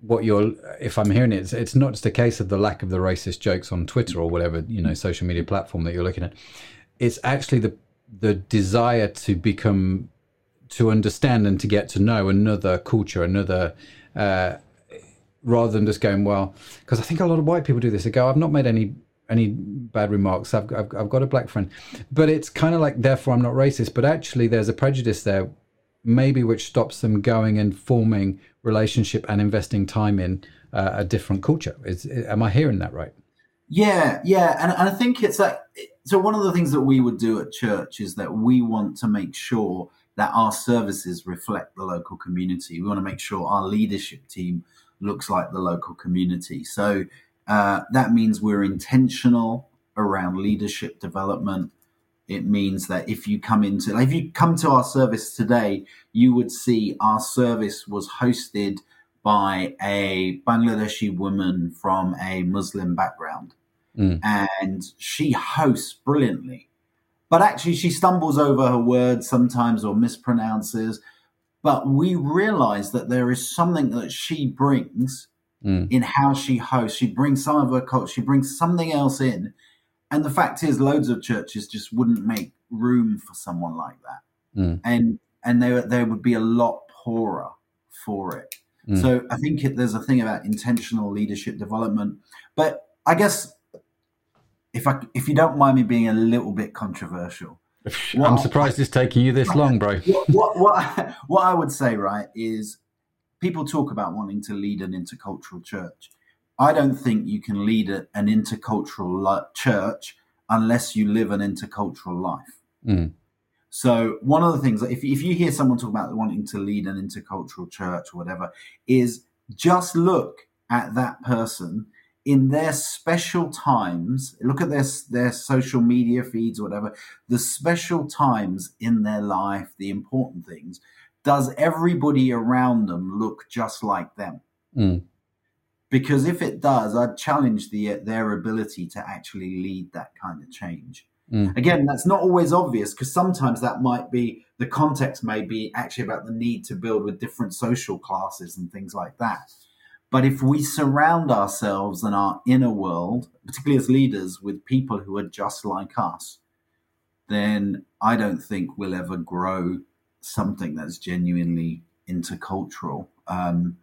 what you're, if I'm hearing it, it's, it's not just a case of the lack of the racist jokes on Twitter or whatever, you know, social media platform that you're looking at. It's actually the, the desire to become, to understand and to get to know another culture, another, uh, rather than just going well because i think a lot of white people do this they go i've not made any any bad remarks I've, I've, I've got a black friend but it's kind of like therefore i'm not racist but actually there's a prejudice there maybe which stops them going and forming relationship and investing time in uh, a different culture is am i hearing that right Yeah, yeah, and, and I think it's like so. One of the things that we would do at church is that we want to make sure that our services reflect the local community. We want to make sure our leadership team looks like the local community. So uh, that means we're intentional around leadership development. It means that if you come into, like if you come to our service today, you would see our service was hosted by a Bangladeshi woman from a Muslim background Mm. and she hosts brilliantly. But actually, she stumbles over her words sometimes or mispronounces. But we realize that there is something that she brings Mm. in how she hosts. She brings some of her culture, she brings something else in. And the fact is, loads of churches just wouldn't make room for someone like that. Mm. And and they, they would be a lot poorer for it. Mm. So I think it, there's a thing about intentional leadership development. But I guess if I if you don't mind me being a little bit controversial, i'm surprised it's taking you this long bro what what what, what I would say right is people talk about wanting to lead an intercultural church. I don't think you can lead a, an intercultural li- church unless you live an intercultural life. Mm. So one of the things, if if you hear someone talk about wanting to lead an intercultural church or whatever, is just look at that person in their special times. Look at their their social media feeds or whatever. The special times in their life, the important things. Does everybody around them look just like them? Mm. Because if it does, I'd challenge the their ability to actually lead that kind of change. Mm. Again, that's not always obvious because sometimes that might be the context may be actually about the need to build with different social classes and things like that. But if we surround ourselves and our inner world, particularly as leaders, with people who are just like us, then I don't think we'll ever grow something that's genuinely intercultural. Um,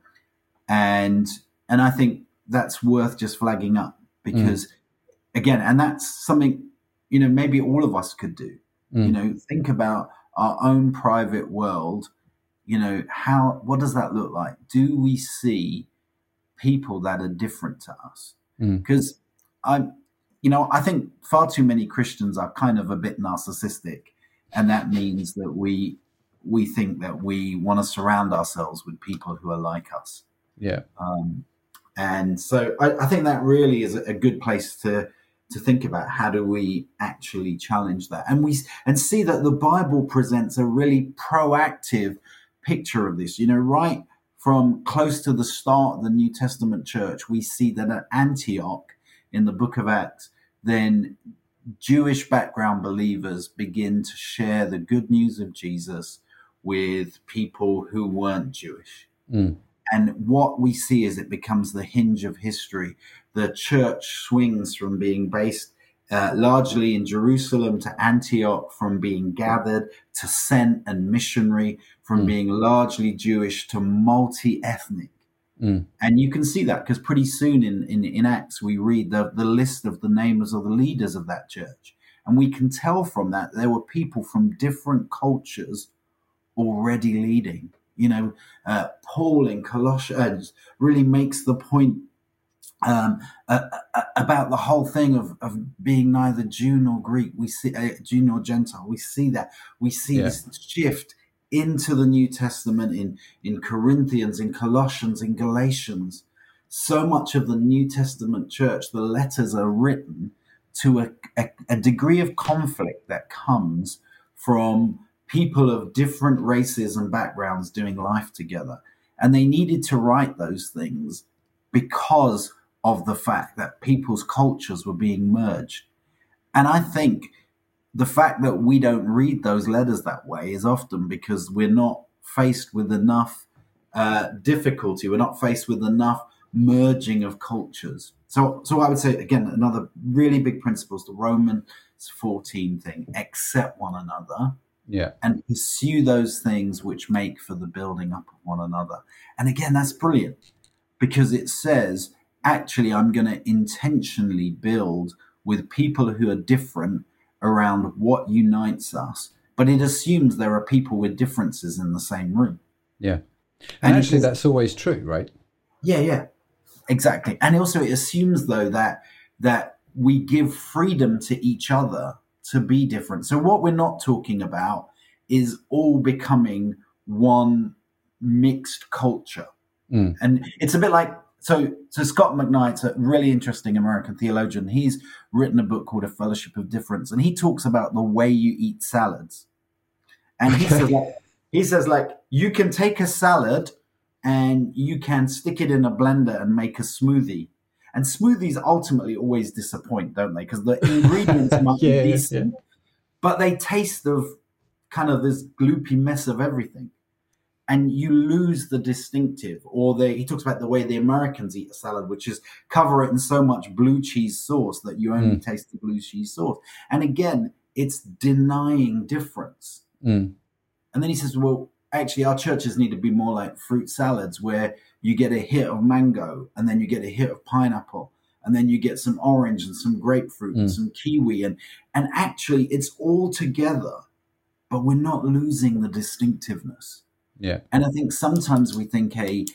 and and I think that's worth just flagging up because again, and that's something you know maybe all of us could do. You Mm. know, think about our own private world. You know, how what does that look like? Do we see people that are different to us? Mm. Because I'm, you know, I think far too many Christians are kind of a bit narcissistic, and that means that we we think that we want to surround ourselves with people who are like us. yeah. Um, And so I, I think that really is a good place to to think about how do we actually challenge that. And we and see that the bible presents a really proactive picture of this. You know right from close to the start of the new testament church we see that at antioch in the book of acts then jewish background believers begin to share the good news of jesus with people who weren't jewish Mm. and what we see is it becomes the hinge of history. The church swings from being based uh, largely in Jerusalem to Antioch, from being gathered to sent and missionary, from Mm. being largely Jewish to multi ethnic. Mm. And you can see that because pretty soon in, in, in Acts, we read the, the list of the names of the leaders of that church. And we can tell from that there were people from different cultures already leading. You know, uh, Paul in Colossians really makes the point um, uh, uh, about the whole thing of, of being neither Jew nor Greek. We see uh, Jew nor Gentile. We see that. We see Yeah. this shift into the New Testament in in Corinthians, in Colossians, in Galatians. So much of the New Testament church, the letters are written to a, a, a degree of conflict that comes from people of different races and backgrounds doing life together. And they needed to write those things because of the fact that people's cultures were being merged. And I think the fact that we don't read those letters that way is often because we're not faced with enough uh, difficulty. We're not faced with enough merging of cultures. So, so I would say again, another really big principle is the Romans 14 thing: accept one another Yeah. and pursue those things which make for the building up of one another. And again, that's brilliant because it says, actually, I'm going to intentionally build with people who are different around what unites us. But it assumes there are people with differences in the same room. Yeah. And, And actually, that's always true, right? Yeah, yeah, exactly. And also, it assumes though that that we give freedom to each other to be different. So what we're not talking about is all becoming one mixed culture. Mm. And it's a bit like so. So Scot McKnight's a really interesting American theologian. He's written a book called A Fellowship of Differents, and he talks about the way you eat salads. And he says, like, he says, like, you can take a salad and you can stick it in a blender and make a smoothie. And smoothies ultimately always disappoint, don't they? Because the ingredients might Yeah, yeah, be decent, but they taste of kind of this gloopy mess of everything. And you lose the distinctive. Or the, he talks about the way the Americans eat a salad, which is cover it in so much blue cheese sauce that you only taste the blue cheese sauce. And again, it's denying difference. Mm. And then he says, well, actually, our churches need to be more like fruit salads where you get a hit of mango and then you get a hit of pineapple and then you get some orange and some grapefruit and Mm. some kiwi. And, and actually, it's all together, but we're not losing the distinctiveness. Yeah. And I think sometimes we think a,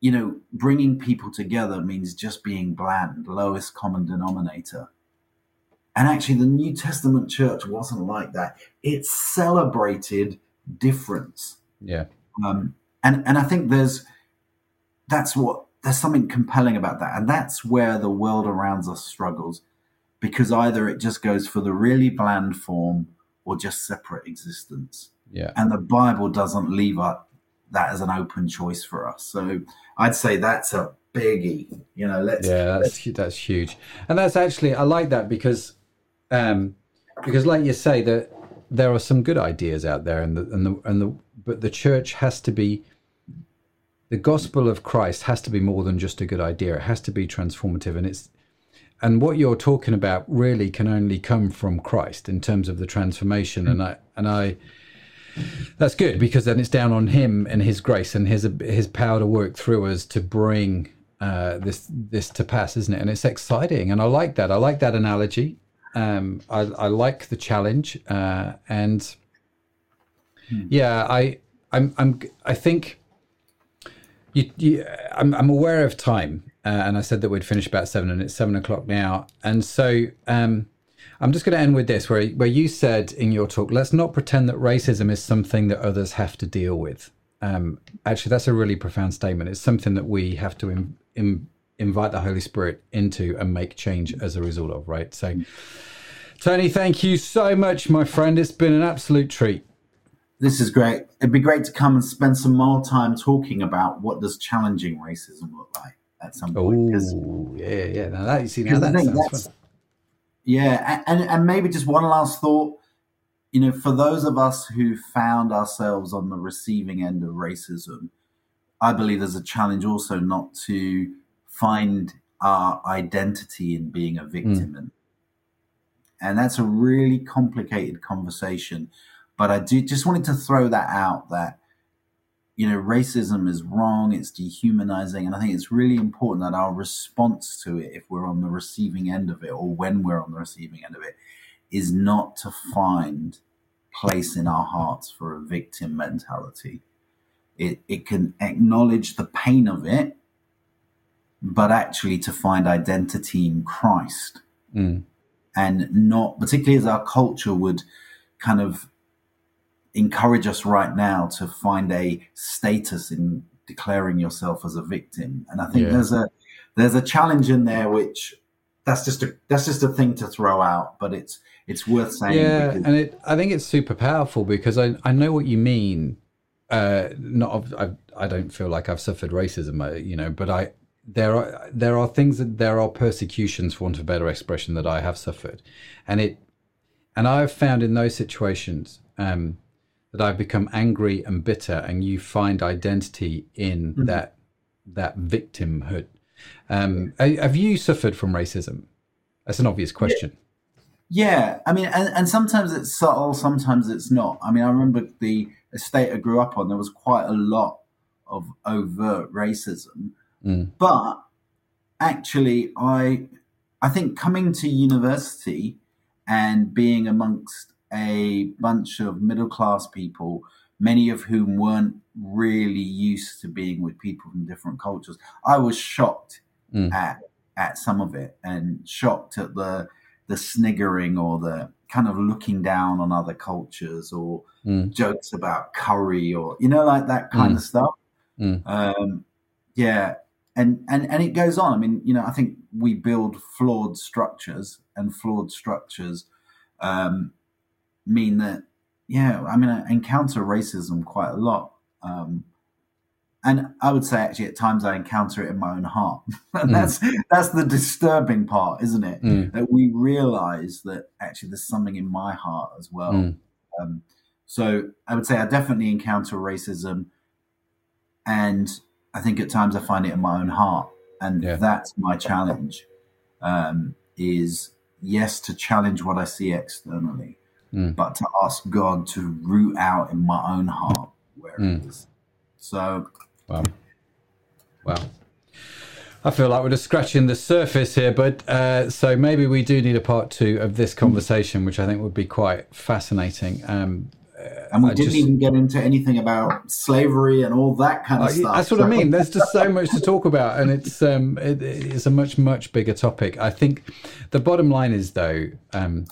you know, bringing people together means just being bland, lowest common denominator. And actually, the New Testament church wasn't like that. It celebrated difference. Yeah. Um, and, and I think there's, that's what, there's something compelling about that. And that's where the world around us struggles because either it just goes for the really bland form or just separate existence Yeah. and the Bible doesn't leave up that as an open choice for us. So I'd say that's a biggie. You know, let's Yeah, that's that's huge, and that's actually I like that because, um, because like you say that there are some good ideas out there, and the and the and the but the church has to be. The gospel of Christ has to be more than just a good idea. It has to be transformative, and it's and what you're talking about really can only come from Christ in terms of the transformation. And I and I that's good because then it's down on him and his grace and his his power to work through us to bring uh, this this to pass, isn't it? And it's exciting, and I like that. I like that analogy. Um, I, I like the challenge, uh, and yeah, I I'm I'm I think you, you I'm I'm aware of time, uh, and I said that we'd finish about seven, and it's seven o'clock now, and so um, I'm just going to end with this, where where you said in your talk, let's not pretend that racism is something that others have to deal with. Um, actually, that's a really profound statement. It's something that we have to em, em, invite the Holy Spirit into and make change as a result of, right? So, Tony, thank you so much, my friend. It's been an absolute treat. This is great. It'd be great to come and spend some more time talking about what does challenging racism look like at some point. Oh, yeah, yeah. Now that you see, now that sounds fun. Yeah, and and maybe just one last thought. You know, for those of us who found ourselves on the receiving end of racism, I believe there's a challenge also not to find our identity in being a victim. Mm. And, and that's a really complicated conversation. But I do just wanted to throw that out that, you know, racism is wrong, it's dehumanizing. And I think it's really important that our response to it, if we're on the receiving end of it or when we're on the receiving end of it, is not to find place in our hearts for a victim mentality. It, it can acknowledge the pain of it but actually to find identity in Christ. Mm. And not, particularly as our culture would kind of encourage us right now to find a status in declaring yourself as a victim. And I think yeah. there's a there's a challenge in there which that's just a that's just a thing to throw out, but it's it's worth saying. Yeah, because- and it I think it's super powerful because I I know what you mean. Uh, not I I don't feel like I've suffered racism, uh, you know, but I there are there are things that there are persecutions, for want of a better expression, that I have suffered, and it and I've found in those situations um, that I've become angry and bitter, and you find identity in mm-hmm. that that victimhood. Um, have you suffered from racism? That's an obvious question. Yeah, yeah. I mean, and, and sometimes it's subtle, sometimes it's not. I mean, I remember the estate I grew up on. There was quite a lot of overt racism Mm. But actually, I I think coming to university and being amongst a bunch of middle class people, many of whom weren't really used to being with people from different cultures, I was shocked mm. at at some of it and shocked at the the sniggering or the kind of looking down on other cultures or mm. jokes about curry or you know like that kind mm. of stuff. Mm. Um, yeah, and and and it goes on. I mean, you know, I think we build flawed structures, and flawed structures um, mean that, yeah, I mean, I encounter racism quite a lot, um, and I would say actually at times I encounter it in my own heart, and mm. that's that's the disturbing part, isn't it? Mm. That we realize that actually there's something in my heart as well. Mm. Um, so I would say I definitely encounter racism, and I think at times I find it in my own heart, and yeah. that's my challenge. Um, is yes to challenge what I see externally, mm. but to ask God to root out in my own heart where mm. it is. So, wow, wow. I feel like we're just scratching the surface here, but uh, so maybe we do need a part two of this conversation, which I think would be quite fascinating. Um, and we I didn't just, even get into anything about slavery and all that kind of uh, stuff. That's what so. I mean. There's just so much to talk about, and it's um, it, it's a much much bigger topic. I think the bottom line is though um,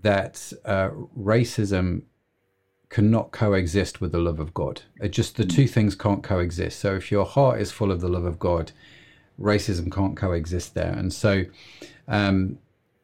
that uh, racism cannot coexist with the love of God. It just the two things can't coexist. So if your heart is full of the love of God, racism can't coexist there, and so. Um,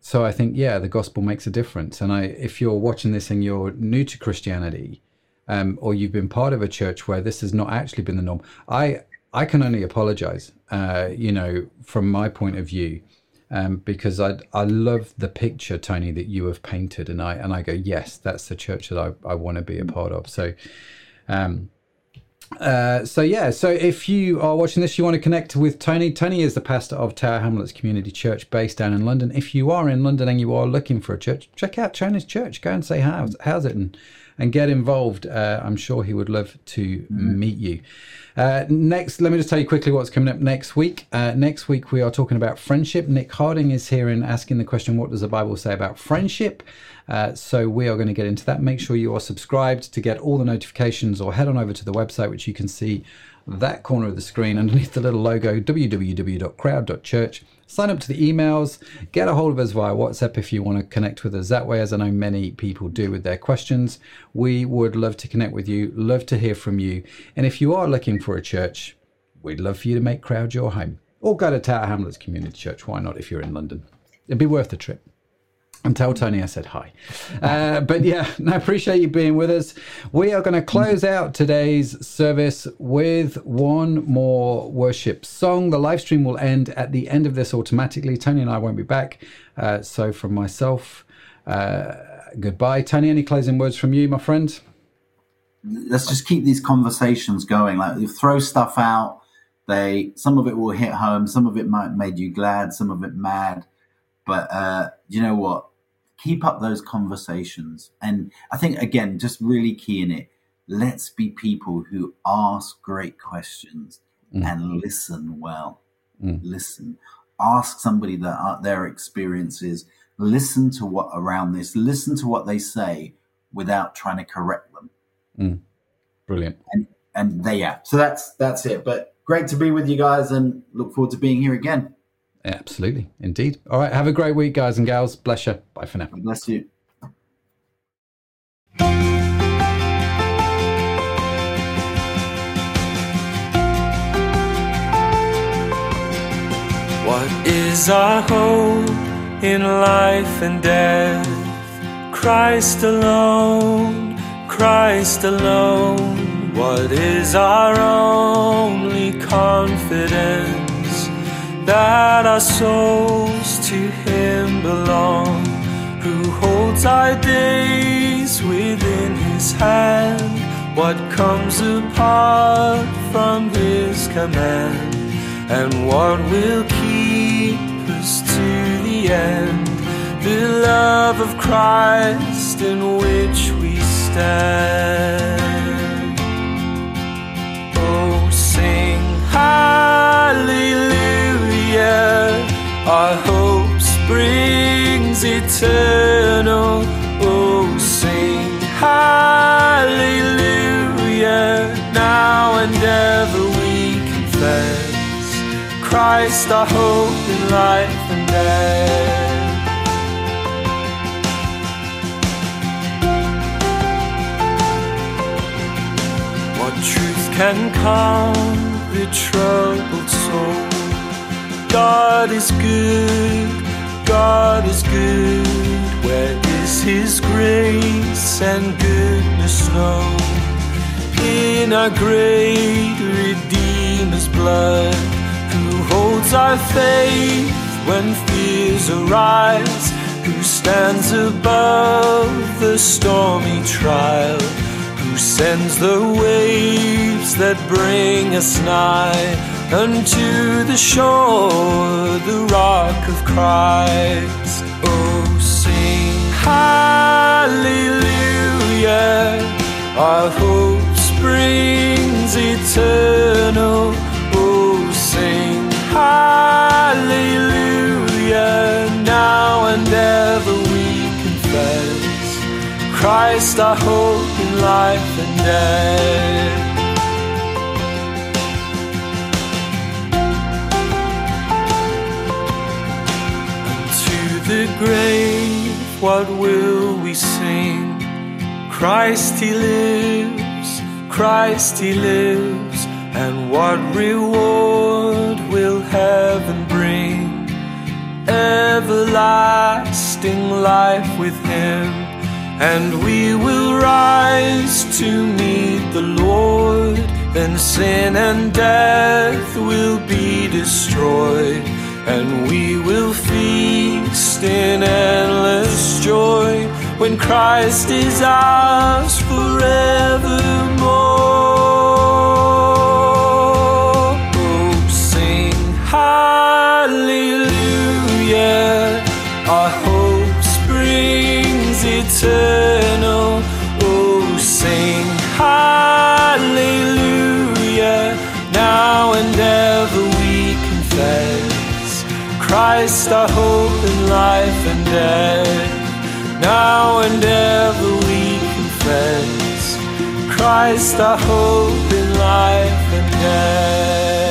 so I think, yeah, the gospel makes a difference. And I, if you're watching this and you're new to Christianity, um, or you've been part of a church where this has not actually been the norm, I I can only apologize, uh, you know, from my point of view, um, because I I love the picture, Tony, that you have painted, and I and I go, yes, that's the church that I, I want to be a part of. So, um, uh, so yeah, so if you are watching this, you want to connect with Tony. Tony is the pastor of Tower Hamlets Community Church, based down in London. If you are in London and you are looking for a church, check out Tony's church. Go and say how's how's it and and get involved. Uh, I'm sure he would love to mm-hmm. meet you. Uh, next, let me just tell you quickly what's coming up next week. Uh, next week, we are talking about friendship. Nick Harding is here and asking the question, What does the Bible say about friendship? Uh, so we are going to get into that. Make sure you are subscribed to get all the notifications or head on over to the website, which you can see that corner of the screen underneath the little logo www.crowd.church. Sign up to the emails, get a hold of us via WhatsApp if you want to connect with us that way, as I know many people do with their questions. We would love to connect with you, love to hear from you. And if you are looking for a church, we'd love for you to make Crowd your home. or go to Tower Hamlets Community Church. Why not if you're in London? It'd be worth the trip. And tell Tony I said hi. Uh, but yeah, no, appreciate you being with us. We are going to close out today's service with one more worship song. The live stream will end at the end of this automatically. Tony and I won't be back. Uh, so, from myself, uh, goodbye. Tony, any closing words from you, my friend? Let's just keep these conversations going. Like, you throw stuff out. They some of it will hit home. Some of it might made you glad. Some of it mad. But uh, you know what? keep up those conversations. And I think, again, just really key in it, let's be people who ask great questions mm. and listen well. Mm. Listen. Ask somebody that uh, their experiences. Listen to what around this. Listen to what they say without trying to correct them. Mm. Brilliant. And and they yeah. So that's that's it. But great to be with you guys and look forward to being here again. Absolutely. Indeed. All right. Have a great week, guys and gals. Bless you. Bye for now. Bless you. What is our hope in life and death? Christ alone, Christ alone. What is our only confidence? That our souls to Him belong, who holds our days within His hand. What comes apart from His command, and what will keep us to the end? The love of Christ in which we stand. Oh, sing hallelujah our hope springs eternal. Oh, sing hallelujah. Now and ever we confess Christ, our hope in life and death. What truth can calm the troubled soul? God is good, God is good. Where is His grace and goodness known? In our great Redeemer's blood, who holds our faith when fears arise, who stands above the stormy trial, who sends the waves that bring us nigh unto the shore, the rock of Christ. Oh, sing hallelujah, our hope springs eternal. Oh, sing hallelujah, now and ever we confess Christ, our hope in life and death. The grave, what will we sing? Christ he lives, Christ he lives, and what reward will heaven bring? Everlasting life with him, and we will rise to meet the Lord. Then sin and death will be destroyed and we will feast in endless joy when Christ is ours forevermore. Oh, sing hallelujah, our hope springs eternal. Christ our hope in life and death. Now and ever we confess Christ our hope in life and death.